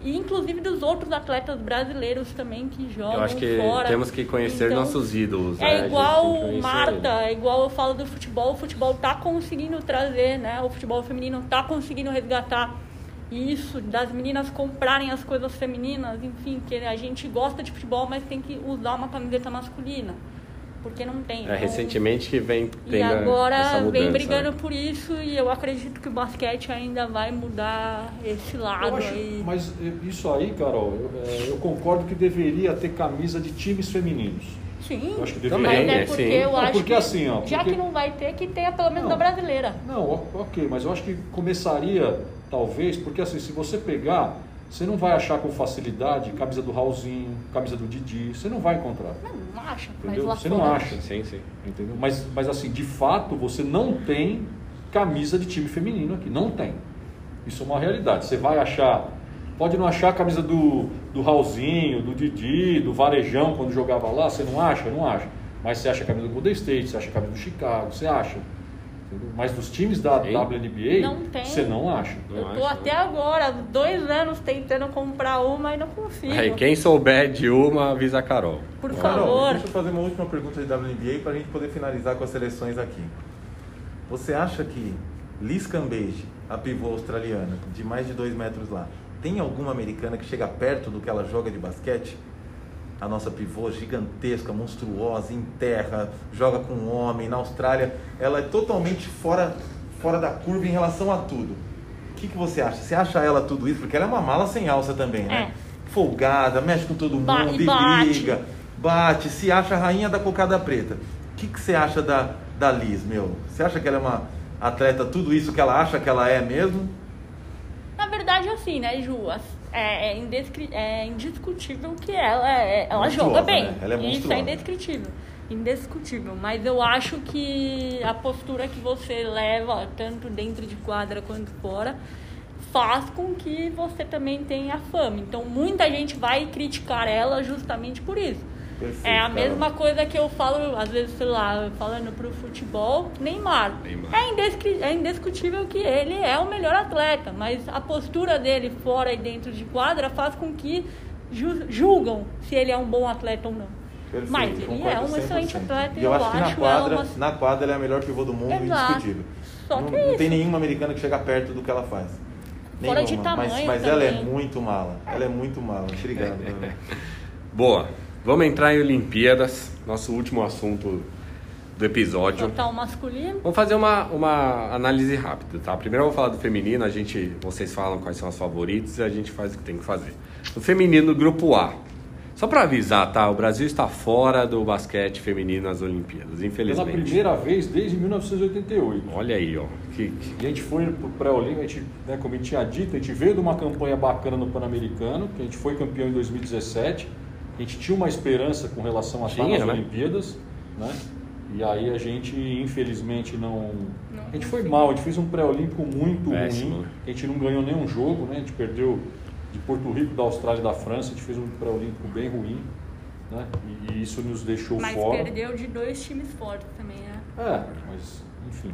E inclusive dos outros atletas brasileiros também que jogam Eu acho que fora. temos que conhecer Então, nossos ídolos. né? É gente igual Marta, é igual eu falo do futebol, o futebol tá conseguindo trazer, né? O futebol feminino tá conseguindo resgatar isso, das meninas comprarem as coisas femininas, enfim, que a gente gosta de futebol, mas tem que usar uma camiseta masculina. Porque não tem. É, Então, recentemente que vem e agora mudança. vem brigando né? por isso e eu acredito que o basquete ainda vai mudar esse lado acho- aí. mas eh, isso aí, Carol, eu, eh, eu concordo que deveria ter camisa de times femininos. Sim, Eu acho que Também, mas deveria. é porque sim. eu Não, acho porque que assim, ó, já porque- que não vai ter, que tenha pelo menos Não. da brasileira. Não, ok, mas eu acho que começaria, talvez, porque assim, se você pegar, você não vai achar com facilidade camisa do Raulzinho, camisa do Didi, você não vai encontrar. Não, mas Entendeu? lá Você não fora- acha. Sim, sim. Entendeu? Mas, mas assim, de fato, você não tem camisa de time feminino aqui. Não tem. Isso é uma realidade. Você vai achar. Pode não achar a camisa do, do Raulzinho, do Didi, do Varejão quando jogava lá, você não acha? Não acha. Mas você acha a camisa do Golden State, você acha a camisa do Chicago, você acha. Mas dos times da Sim. WNBA, Não tem. você não acha. Não Eu tô acho, até não. agora, dois anos tentando comprar uma e não consigo. Aí, quem souber de uma, avisa a Carol. Por Carol, favor. deixa eu fazer uma última pergunta de WNBA para a gente poder finalizar com as seleções aqui. Você acha que Liz Cambage, a pivô australiana, de mais de dois metros lá, tem alguma americana que chega perto do que ela joga de basquete? A nossa pivô gigantesca, monstruosa, em terra, joga com um homem. Na Austrália, ela é totalmente fora, fora da curva em relação a tudo. O que, que você acha? Você acha ela tudo isso? Porque ela é uma mala sem alça também, né? É. Folgada, mexe com todo mundo Ba- e bate. briga, bate, se acha a rainha da cocada preta. O que, que você acha da, da Liz, meu? Você acha que ela é uma atleta tudo isso que ela acha que ela é mesmo? Na verdade, assim, né, Ju? É, é é indiscutível que ela, é, ela Monstruosa, joga bem. né? Ela é Isso monstruosa. é indescritível. Indiscutível. Mas eu acho que a postura que você leva, tanto dentro de quadra quanto fora, faz com que você também tenha fama. Então, muita gente vai criticar ela justamente por isso. Perfeito, é a mesma coisa que eu falo, às vezes, sei lá, falando pro futebol, Neymar. Neymar. É, indescri- é indiscutível que ele é o melhor atleta, mas a postura dele fora e dentro de quadra faz com que ju- julgam se ele é um bom atleta ou não. Perfeito, mas ele concordo é um excelente 100%. atleta e E eu acho que na quadra, uma... na quadra ela é a melhor pivô do mundo, Exato. indiscutível. Só não, que não isso. tem nenhuma americana que chega perto do que ela faz. Fora de Nenhuma. mas tamanho mas ela é muito mala. Ela é muito mala. Obrigado. Bruno. Boa. Vamos entrar em Olimpíadas, nosso último assunto do episódio. Total masculino. Vamos fazer uma, uma análise rápida, tá? Primeiro eu vou falar do feminino, a gente, vocês falam quais são as favoritas e a gente faz o que tem que fazer. No feminino, grupo A. Só para avisar, tá? O Brasil está fora do basquete feminino nas Olimpíadas, Pela infelizmente. primeira vez desde 1988. Olha aí, ó. Que, que- E a gente foi pro pré-olímpico, a gente, né, como a gente tinha dito, a gente veio de uma campanha bacana no Pan-Americano, que a gente foi campeão em 2017. A gente tinha uma esperança com relação a estar Tinha, nas né? Olimpíadas, né? E aí a gente, infelizmente, não... Não A gente foi mal, a gente fez um pré-olímpico muito Péssimo, ruim. né? A gente não ganhou nenhum jogo, né? A gente perdeu de Porto Rico, da Austrália e da França. A gente fez um pré-olímpico bem ruim, né? E, isso nos deixou Mas fora. perdeu de dois times fortes também, né? É, mas enfim.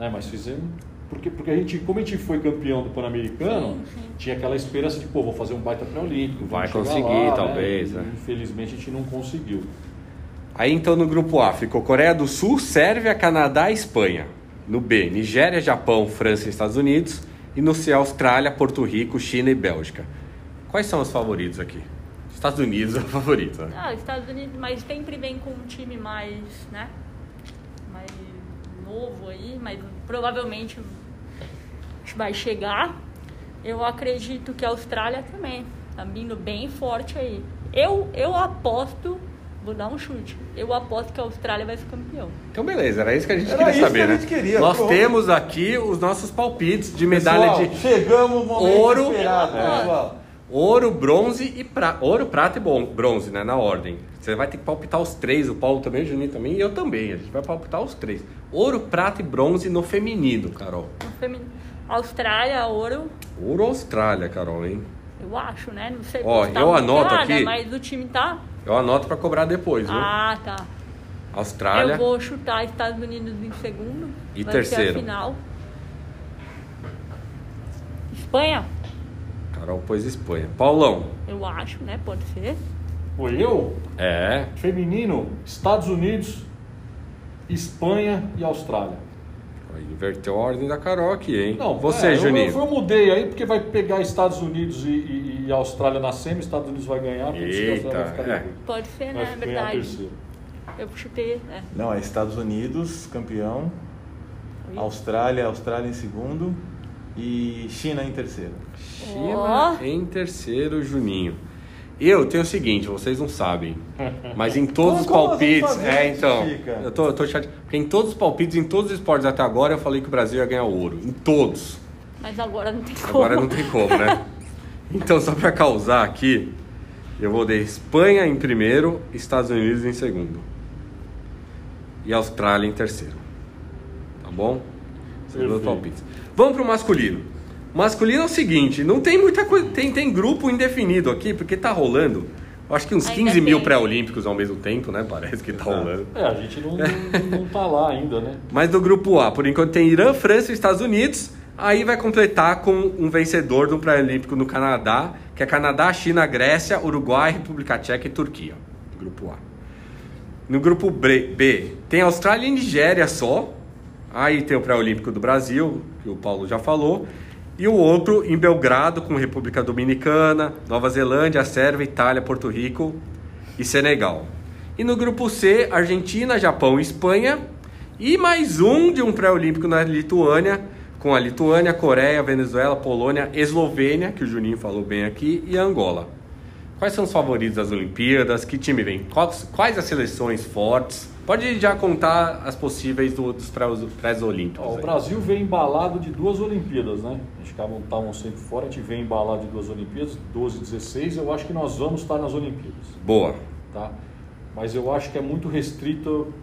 É, mas fizemos. Porque, porque a gente, como a gente foi campeão do Pan-Americano, tinha aquela esperança de, pô, vou fazer um baita pré-olímpico. Vai conseguir, lá, talvez, E, né? Infelizmente a gente não conseguiu. Aí então no grupo A ficou Coreia do Sul, Sérvia, Canadá e Espanha. No B, Nigéria, Japão, França e Estados Unidos. E no C, Austrália, Porto Rico, China e Bélgica. Quais são os favoritos aqui? Estados Unidos é o favorito, né? Ah, Estados Unidos, mas sempre vem com um time mais, né? Mais novo aí, mas provavelmente vai chegar. Eu acredito que a Austrália também tá vindo bem forte aí. Eu, eu aposto, vou dar um chute. Eu aposto que a Austrália vai ser campeão. Então beleza, era isso que a gente Era queria isso saber, que a né? gente queria, Nós pronto. temos aqui os nossos palpites de medalha Pessoal, de chegamos no momento ouro. esperado, É. pessoal. ouro, bronze e prata. Ouro, prata e bom, bronze, né? Na ordem. Você vai ter que palpitar os três, o Paulo também, o Juninho também, e eu também. A gente vai palpitar os três. Ouro, prata e bronze no feminino, Carol. No feminino. Austrália, ouro, Ouro Austrália, Carol, hein? eu acho, né? Não sei Ó, tá eu anoto aqui. mas o time tá. Eu anoto pra cobrar depois, viu? Ah, tá. Austrália. Eu vou chutar Estados Unidos em segundo. E vai Ser terceiro? a final. Espanha, Carol pôs Espanha. Paulão. eu acho, né? Pode ser. Foi eu, É. feminino, Estados Unidos, Espanha e Austrália. Inverteu a ordem da Carol aqui, hein? Não, Você, é, eu- Juninho. Eu, eu mudei aí porque vai pegar Estados Unidos e, e- e Austrália na semi, Estados Unidos vai ganhar, por isso que a Austrália vai Eita, ficar é. Pode ser, Vai né? É verdade. Eu chutei. É. Não, é Estados Unidos, campeão. Austrália, Austrália em segundo. E China em terceiro. China Ó. em terceiro, Juninho. Eu tenho o seguinte, vocês não sabem, mas em todos os Como- como nós palpites. É, então. Eu tô, eu tô chateado. Porque em todos os palpites, em todos os esportes até agora, eu falei que o Brasil ia ganhar ouro. Em todos. Mas agora não tem como. Agora não tem como, né? Então, só pra causar aqui, eu vou de Espanha em primeiro, Estados Unidos em segundo. E Austrália em terceiro. Tá bom? Os Perfeito. palpites. Vamos pro masculino. Masculino é o seguinte, não tem muita coisa, tem, tem grupo indefinido aqui, porque tá rolando, acho que uns Ainda 15 mil pré-olímpicos ao mesmo tempo, né? Parece que tá Exato. rolando. É, a gente não, não, não tá lá ainda, né? Mas do grupo A, por enquanto tem Irã, França e Estados Unidos. Aí vai completar com um vencedor do pré-olímpico no Canadá, que é Canadá, China, Grécia, Uruguai, República Tcheca e Turquia. Grupo A. No grupo B, B, tem Austrália e Nigéria só. Aí tem o pré-olímpico do Brasil, que o Paulo já falou. E o outro em Belgrado, com República Dominicana, Nova Zelândia, Sérvia, Itália, Porto Rico, e Senegal. E no grupo C, Argentina, Japão e Espanha. E mais um de um pré-olímpico na Lituânia, com a Lituânia, Coreia, Venezuela, Polônia, Eslovênia, que o Juninho falou bem aqui, e Angola. Quais são os favoritos das Olimpíadas? Que time vem? Quais, quais as seleções fortes? Pode já contar as possíveis do, dos pré-olímpicos. O Brasil vem embalado de duas Olimpíadas, né? A gente estavam sempre fora, a gente vem embalado de duas Olimpíadas, 12 e 16. Eu acho que nós vamos estar nas Olimpíadas. Boa. Tá? Mas eu acho que é muito restrito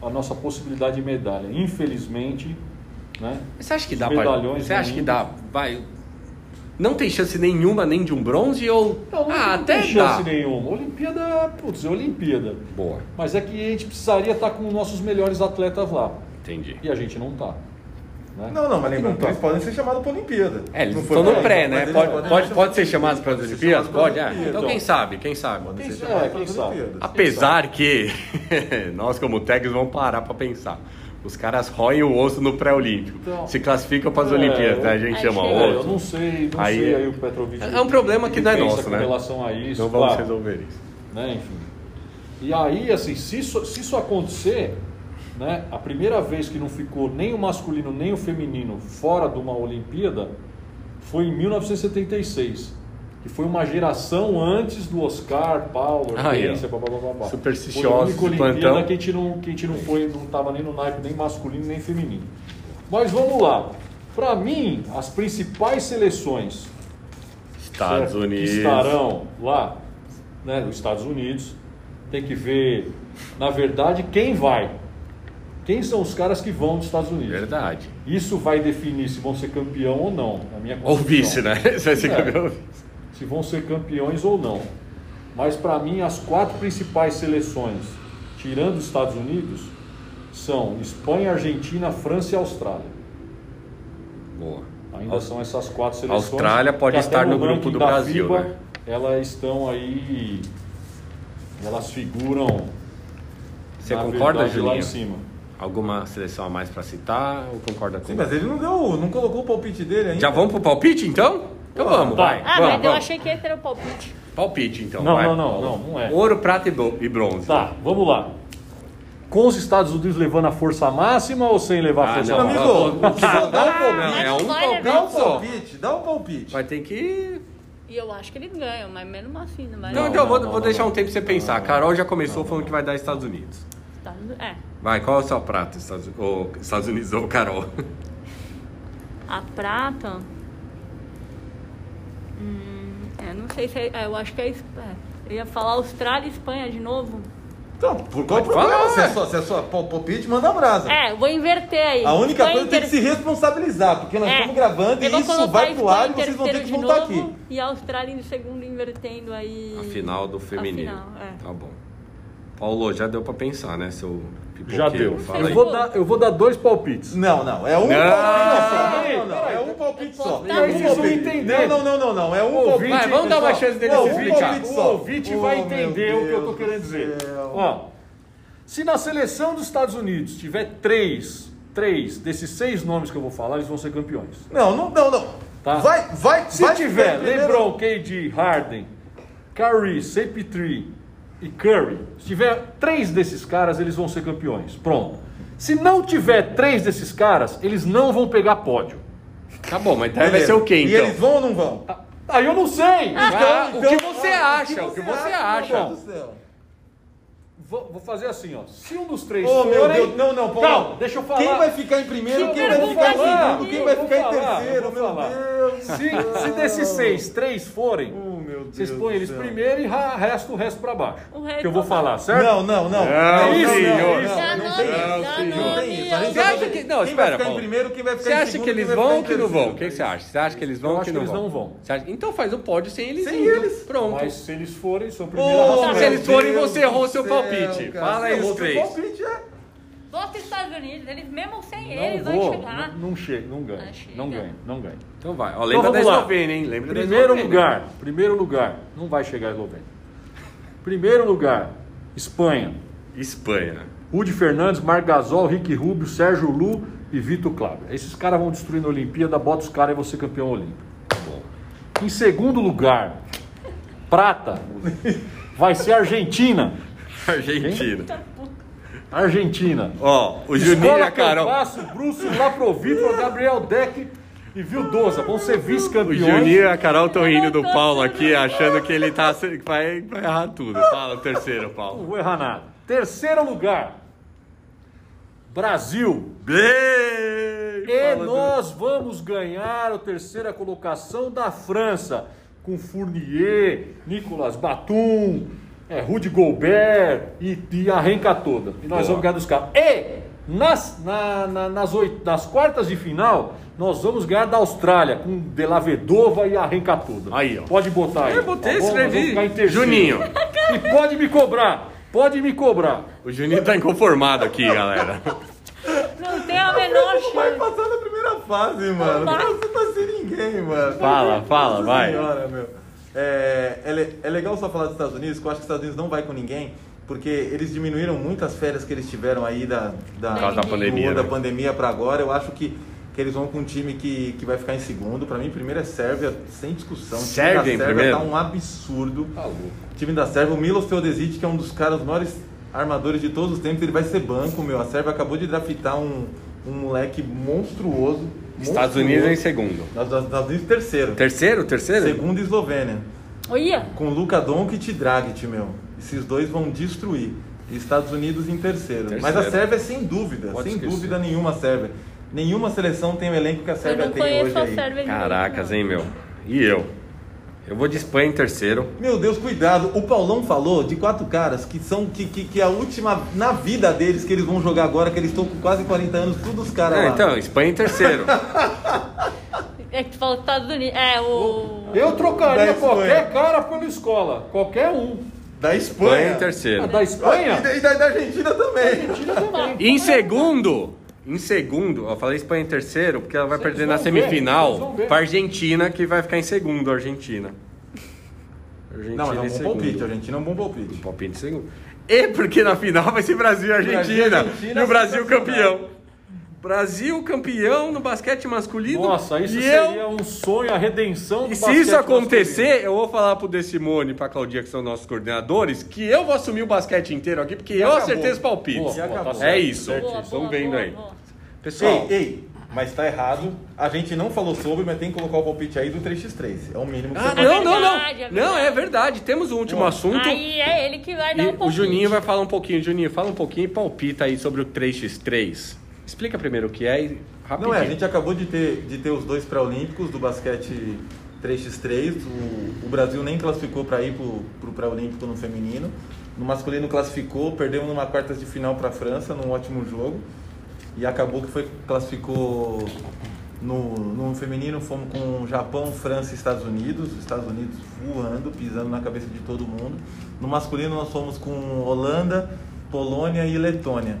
a nossa possibilidade de medalha. Infelizmente, né? Você acha que dá para? Você acha que dá? Vai, não tem chance nenhuma nem de um bronze ou. Não, não, ah, não até tem chance dá. nenhuma. Olimpíada, putz, é Olimpíada. Boa. Mas é que a gente precisaria estar com os nossos melhores atletas lá. Entendi. E a gente não está. Né? Não, não, mas lembrando, eles podem ser chamados para a Olimpíada. É, eles estão no pré, né? Pode, pode, pode ser chamados para as Olimpíadas? Pode, ah, então quem sabe, quem sabe. Quem, é, quem sabe. Apesar que nós como técnicos vamos parar para pensar. Os caras roem o osso no pré-olímpico. Então, se classificam para as é, Olimpíadas, né? a gente chama é, outro. Eu não sei, não aí, sei aí o Petrovic. É um problema que não é nosso, né? Relação a isso. Não vamos claro, resolver isso. Né, enfim. E aí, assim, se isso, se isso acontecer, né, a primeira vez que não ficou nem o masculino nem o feminino fora de uma Olimpíada foi em 1976 que foi uma geração antes do Oscar, Paulo, Hortência. Supersticiosos, Foi a única Olimpíada que a gente não, que a gente não foi, não estava nem no naipe nem masculino nem feminino. Mas vamos lá. Para mim, as principais seleções Estados certo? Unidos que estarão lá, né, nos Estados Unidos, tem que ver, na verdade, quem vai. Quem são os caras que vão dos Estados Unidos? Verdade. Isso vai definir se vão ser campeão ou não, na minha Ou vice, né? Você vai ser é. campeão ou vice se vão ser campeões ou não. Mas para mim, as quatro principais seleções, tirando os Estados Unidos, são Espanha, Argentina, França e Austrália. Boa. Ainda são essas quatro seleções. Austrália pode estar no, no grupo do Brasil, FIBA, né? Elas estão aí, elas figuram. Você concorda, verdade, Julinho? Lá em cima. Alguma seleção a mais para citar ou concorda com Sim, mas ele não deu, não colocou o palpite dele ainda. Já vamos pro palpite então? Então vamos, tá. vai. Ah, vamos, mas vamos. eu achei que esse era o palpite. Palpite, então. Não, vai. não, não, não, não é. Ouro, prata e bronze. Tá, vamos lá. Com os Estados Unidos levando a força máxima ou sem levar a ah, força não, máxima? Amigo, dá um palpite. Não, é um palpite. Dá um palpite, dá um palpite. Vai ter que. E eu acho que eles ganham, mas mesmo assim não vai. Então, então eu vou, vou deixar um tempo pra você pensar. A Carol já começou falando que vai dar Estados Unidos. É. Vai, qual é o seu prato, Estados, ou, Estados Unidos ou Carol? A prata. Hum, é, não sei se é, é eu acho que é, é. Eu ia falar Austrália e Espanha de novo. Então, por qual Pode problema? Falar, se é só, se é só palpite, manda brasa. É, vou inverter aí. A única Espanha coisa tem que se responsabilizar, porque nós é, estamos gravando e isso vai pro ar e vocês vão ter que voltar aqui. E a Austrália em segundo invertendo aí. A final do feminino. Final, é. Tá bom. Paulo, já deu para pensar, né, seu já deu. Eu vou, dar, eu vou dar dois palpites. Não, não. É um não, palpite só. Não, não, não. É um palpite só. Eles vão entender. Não, não, não, não. É um palpite. Vai, vamos dar uma chance dele se explicar. O ouvinte vai entender o que eu tô querendo dizer. Ó, se na seleção dos Estados Unidos tiver três, três desses seis nomes que eu vou falar, eles vão ser campeões. Não, não, não, não. Tá? Vai, vai, Se vai tiver LeBron, KD, Harden, Curry, CP3 e Curry, se tiver três desses caras, eles vão ser campeões. Pronto. Se não tiver três desses caras, eles não vão pegar pódio. Tá bom, mas então vai ser o quê então? E eles vão ou não vão? Aí ah, eu não sei. Ah, então, o que você acha? O que você acha? O que você acha? Vou, vou, fazer assim, ó. Se um dos três oh, meu Deus, não, não, Paulo. Calma, deixa eu falar. Quem vai ficar em primeiro, quem vai ficar em segundo, quem vai ficar falar, em terceiro, meu falar. Deus. Se, se desses seis, três forem, oh, vocês põem eles primeiro e resto o resto para baixo. que eu vou falar, certo? Não, não, não. Não, isso, senhor. Não, não, tem isso. Não tem isso. Você acha que... Não, espera, Paulo. primeiro, quem vai ficar Você acha que eles vão ou que não vão? O que você acha? Você acha que eles vão ou que não vão? eles não vão. Então faz o pódio sem eles Sem eles. Pronto. Mas se eles forem, são primeiro. Se eles forem, você errou seu palpite. Fala aí os três. palpite, é. Bota os Estados Unidos, eles mesmo sem não eles vão chegar. Não, não chega, não ganha. Ah, não ganha, não ganha. Então vai. Ó, lembra então, da Eslovênia, hein? Lembra primeiro da lugar, primeiro lugar, não vai chegar a Eslovênia. Primeiro lugar, Espanha. Espanha. Rudy Fernandes, Marc Gasol, Rick Rubio, Sérgio Lu e Vitor Cláudio. Esses caras vão destruir na Olimpíada, bota os caras e você campeão olímpico. Bom. Em segundo lugar, prata. vai ser Argentina. Argentina. Argentina. Ó, o Juninho e a Carol. Passo, Bruce Laprovito, Gabriel Deck e Vildosa vão ser O vice-campeões. Juninho e a Carol estão rindo do Paulo aqui, achando que ele tá, vai, vai errar tudo. Fala o terceiro, Não Paulo. vou errar nada. Terceiro lugar. Brasil. Bem! E nós vamos ganhar a terceira colocação da França. Com Fournier, Nicolas Batum, é, Rudy Gobert e, e a renca toda. E nós Boa. vamos ganhar dos caras. E nas, na- na- nas, oit- nas quartas de final, nós vamos ganhar da Austrália. Com Della Vedova e a renca toda. Aí, ó. Pode botar aí. Eu botei, tá escrevi. Juninho. E pode me cobrar. Pode me cobrar. O Juninho tá inconformado aqui, galera. Não tem a menor Não vai chance. passar da primeira fase, mano. vai. Você tá sem ninguém, mano. Fala, fala, Nossa vai. Senhora, meu. É, é, é legal só falar dos Estados Unidos, que eu acho que os Estados Unidos não vai com ninguém, porque eles diminuíram muito as férias que eles tiveram aí da, da, causa da do- pandemia, da né? pandemia pra agora. Eu acho que, que eles vão com um time que, que vai ficar em segundo. Pra mim, primeiro é Sérvia, sem discussão. O time Sérvia da em Sérvia primeiro? tá um absurdo. Tá. O time da Sérvia, o Milos Teodesic, que é um dos caras, maiores armadores de todos os tempos, ele vai ser banco, meu. A Sérvia acabou de draftar um, um moleque monstruoso. Estados. Unidos em segundo. Estados Unidos terceiro. Terceiro? Terceiro? Segundo Eslovênia. Olha, Com Luka Doncic e Dragic, meu. Esses dois vão destruir. E Estados Unidos em terceiro. Terceiro. Mas a Sérvia é sem dúvida, Pode sem esquecer. dúvida nenhuma a Sérvia. Nenhuma seleção tem o elenco que a Sérvia tem hoje conheço a aí. Caracas, não. hein, meu? E eu? Eu vou de Espanha em terceiro. Meu Deus, cuidado. O Paulão falou de quatro caras que são que, que, que a última na vida deles que eles vão jogar agora, que eles estão com quase 40 anos, todos os caras É, lá. então, Espanha em terceiro. É que tu falou Estados Unidos. É, o. Eu trocaria Da Espanha. qualquer cara pela escola. Qualquer um. Da Espanha Espanha. em terceiro. Ah, da E Espanha? da, e da- da Argentina também. E em segundo, em segundo, eu falei Espanha em terceiro, porque ela vai Vocês perder na vão ver, semifinal vão ver. pra Argentina, que vai ficar em segundo, a Argentina. Argentina Não, mas é em um bom palpite. A Argentina é um bom palpite. Palpite em segundo. E porque na final vai ser Brasil e Argentina. Brasil e Argentina, e o Brasil campeão. Brasil campeão no basquete masculino. Nossa, isso seria eu... um sonho, a redenção do E se isso acontecer, masculino. eu vou falar pro Decimone e pra Claudinha, que são nossos coordenadores, que eu vou assumir o basquete inteiro aqui, porque eu acertei os palpites. Boa, tá É isso. Estão vendo boa, aí. boa. Pessoal, Ei, ei, mas tá errado. A gente não falou sobre, mas tem que colocar o palpite aí do 3x3. É o mínimo que Ah, você É não, não, não. verdade, é Não, é verdade. Temos o último assunto. Aí é ele que vai dar E um o pouquinho. Juninho vai falar um pouquinho. Juninho, fala um pouquinho e palpita aí sobre o 3x3. Explica primeiro o que é e rapidinho. Não é, a gente acabou de ter, de ter os dois pré-olímpicos do basquete 3x3. O, o Brasil nem classificou para ir pro, pro pré-olímpico no feminino. No masculino classificou, perdemos numa quartas de final para a França, num ótimo jogo. E acabou que foi classificou no, no feminino, fomos com Japão, França e Estados Unidos. Os Estados Unidos voando, pisando na cabeça de todo mundo. No masculino nós fomos com Holanda, Polônia e Letônia.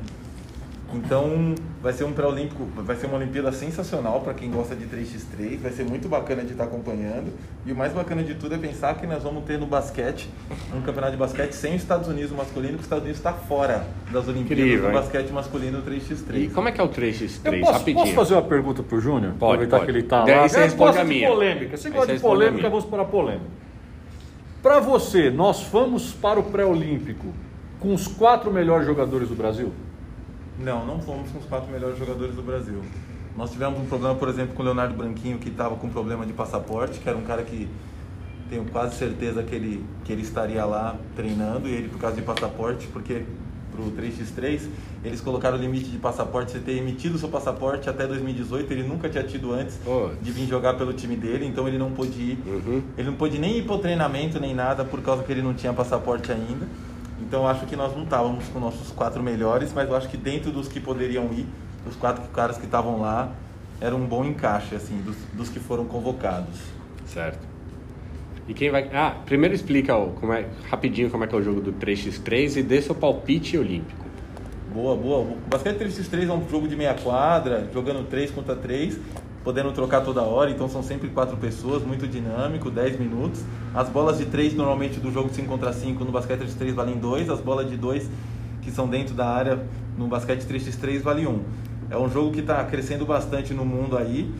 Então vai ser um pré-olímpico, vai ser uma Olimpíada sensacional para quem gosta de 3x3, vai ser muito bacana de estar acompanhando. E o mais bacana de tudo é pensar que nós vamos ter no basquete, um campeonato de basquete sem os Estados Unidos masculino, porque os Estados Unidos está fora das Olimpíadas Incrível, do hein? basquete masculino 3x3. E como é que é o 3x3? Eu posso, rapidinho. posso fazer uma pergunta pro Júnior? Pode, Aproveitar pode. que ele tá Daí lá. você Eu responde gosto a de polêmica. Você gosta de polêmica, vamos para a polêmica. Para você, nós fomos para o pré-olímpico com os quatro melhores jogadores do Brasil? Não, não fomos com os quatro melhores jogadores do Brasil. Nós tivemos um problema, por exemplo, com o Leonardo Branquinho, que estava com problema de passaporte, que era um cara que tenho quase certeza que ele, que ele estaria lá treinando, e ele por causa de passaporte, porque pro 3x3 eles colocaram o limite de passaporte, você ter emitido o seu passaporte até 2018, ele nunca tinha tido antes Putz. de vir jogar pelo time dele, então ele não pôde ir. Uhum. Ele não pôde nem ir pro treinamento nem nada por causa que ele não tinha passaporte ainda. Então eu acho que nós não estávamos com nossos quatro melhores, mas eu acho que dentro dos que poderiam ir, os quatro caras que estavam lá, era um bom encaixe, assim, dos, dos que foram convocados. Certo. E quem vai. Ah, primeiro explica ó, como é, rapidinho como é que é o jogo do 3x3 e dê seu palpite olímpico. Boa, boa. O basquete 3x3 é um jogo de meia quadra, jogando 3 contra 3, podendo trocar toda hora, então são sempre quatro pessoas, muito dinâmico, 10 minutos. As bolas de 3 normalmente do jogo 5 contra 5 no basquete 3x3 valem 2, as bolas de 2 que são dentro da área no basquete 3x3 vale 1. É um jogo que está crescendo bastante no mundo aí.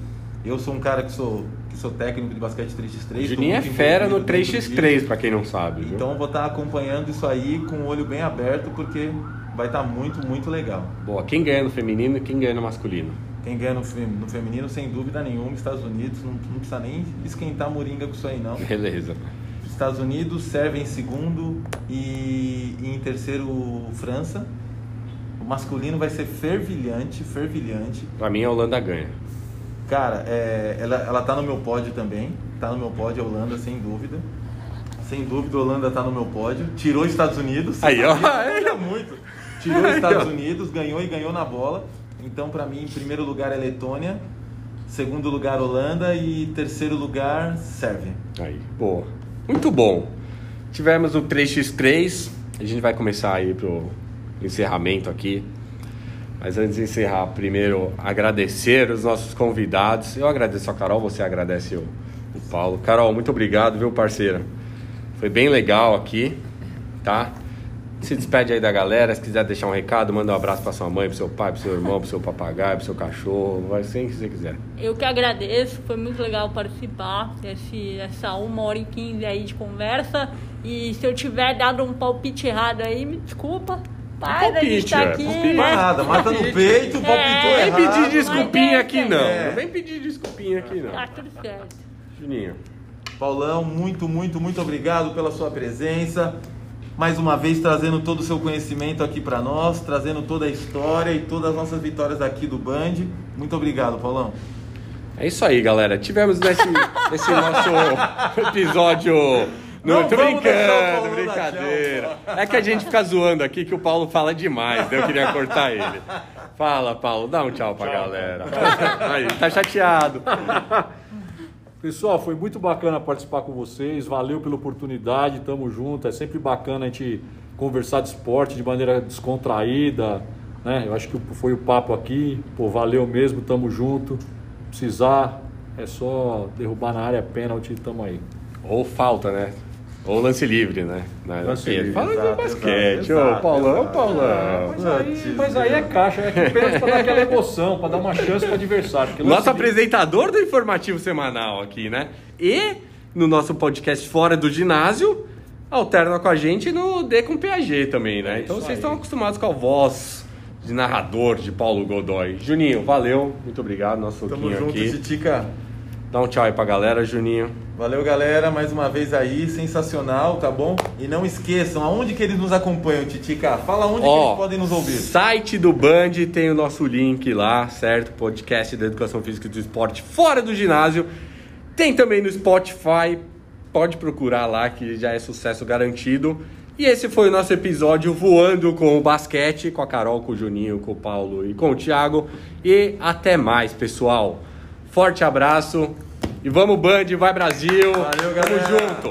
Eu sou um cara que sou, que sou técnico de basquete 3x3. tô Juninho é fera no envolvido dentro disso. 3x3, pra quem não sabe. viu? Então eu vou estar acompanhando isso aí com o olho bem aberto, porque vai estar muito, muito legal. Boa, quem ganha no feminino e quem ganha no masculino? Quem ganha no, no feminino, sem dúvida nenhuma, Estados Unidos, não, não precisa nem esquentar a moringa com isso aí não. Beleza. Estados Unidos serve em segundo e, e em terceiro França. O masculino vai ser fervilhante, fervilhante. Pra mim a Holanda ganha. Cara, é, ela, ela tá no meu pódio também. Tá no meu pódio a Holanda, sem dúvida. Sem dúvida, a Holanda tá no meu pódio. Tirou os Estados Unidos. Aí, ó. Olha muito. Tirou os Aí, Estados. Unidos, ganhou e ganhou na bola. Então, pra mim, em primeiro lugar é Letônia. Segundo lugar, Holanda. E terceiro lugar, Sérvia. Aí, boa. Muito bom. Tivemos o 3x3. A gente vai começar aí pro encerramento aqui. Mas antes de encerrar, primeiro agradecer os nossos convidados. Eu agradeço a Carol, você agradece o, o Paulo. Carol, muito obrigado, viu, parceira? Foi bem legal aqui, tá? Se despede aí da galera, se quiser deixar um recado, manda um abraço pra sua mãe, pro seu pai, pro seu irmão, pro seu papagaio, pro seu cachorro, vai sem que você quiser. Eu que agradeço, foi muito legal participar desse, dessa uma hora e quinze aí de conversa. E se eu tiver dado um palpite errado aí, me desculpa. Mas a gente Palpite, tá é, aqui, palpite. Não né? nada, mata no peito, palpitou É, Não vem errado. pedir desculpinha aqui é, não. é. Não vem pedir desculpinha aqui não. Tá tudo certo. Juninho. Paulão, muito, muito, muito obrigado pela sua presença. Mais uma vez trazendo todo o seu conhecimento aqui para nós, trazendo toda a história e todas as nossas vitórias aqui do Band. Muito obrigado, Paulão. É isso aí, galera. Tivemos nesse, nesse nosso episódio. Não, Não tô brincando, brincadeira. É que a gente fica zoando aqui que o Paulo fala demais, daí eu queria cortar ele. Fala, Paulo, dá um tchau pra galera. Aí, tá chateado. Pessoal, foi muito bacana participar com vocês. Valeu pela oportunidade, tamo junto. É sempre bacana a gente conversar de esporte de maneira descontraída. Né? Eu acho que foi o papo aqui. Pô, valeu mesmo, tamo junto. Precisar, é só derrubar na área pênalti, tamo aí. Ou falta, né? Ou lance livre, né? Na- Lance Ele livre, Fala exato, de basquete, ô Paulão, exato. Paulão. Mas aí, mas aí é caixa, é que pênalti pra dar aquela emoção, pra dar uma chance pro adversário. Nosso livre- apresentador do informativo semanal aqui, né? E no nosso podcast Fora do Ginásio, alterna com a gente no D com PAG também, né? É então vocês aí. estão acostumados com a voz de narrador de Paulo Godoy. Juninho, valeu, muito obrigado, nosso Tamo junto, aqui. Titica. Dá um tchau aí pra galera, Juninho. Valeu, galera, mais uma vez aí, sensacional, tá bom? E não esqueçam, aonde que eles nos acompanham, Titica? Fala onde que Ó, eles podem nos ouvir. Site do Band tem o nosso link lá, certo? Podcast da Educação Física e do Esporte fora do ginásio. Tem também no Spotify. Pode procurar lá que já é sucesso garantido. E esse foi o nosso episódio voando com o basquete, com a Carol, com o Juninho, com o Paulo e com o Thiago. E até mais, pessoal. Forte abraço. E vamos, Band, vai Brasil. Valeu, Tamo galera. junto.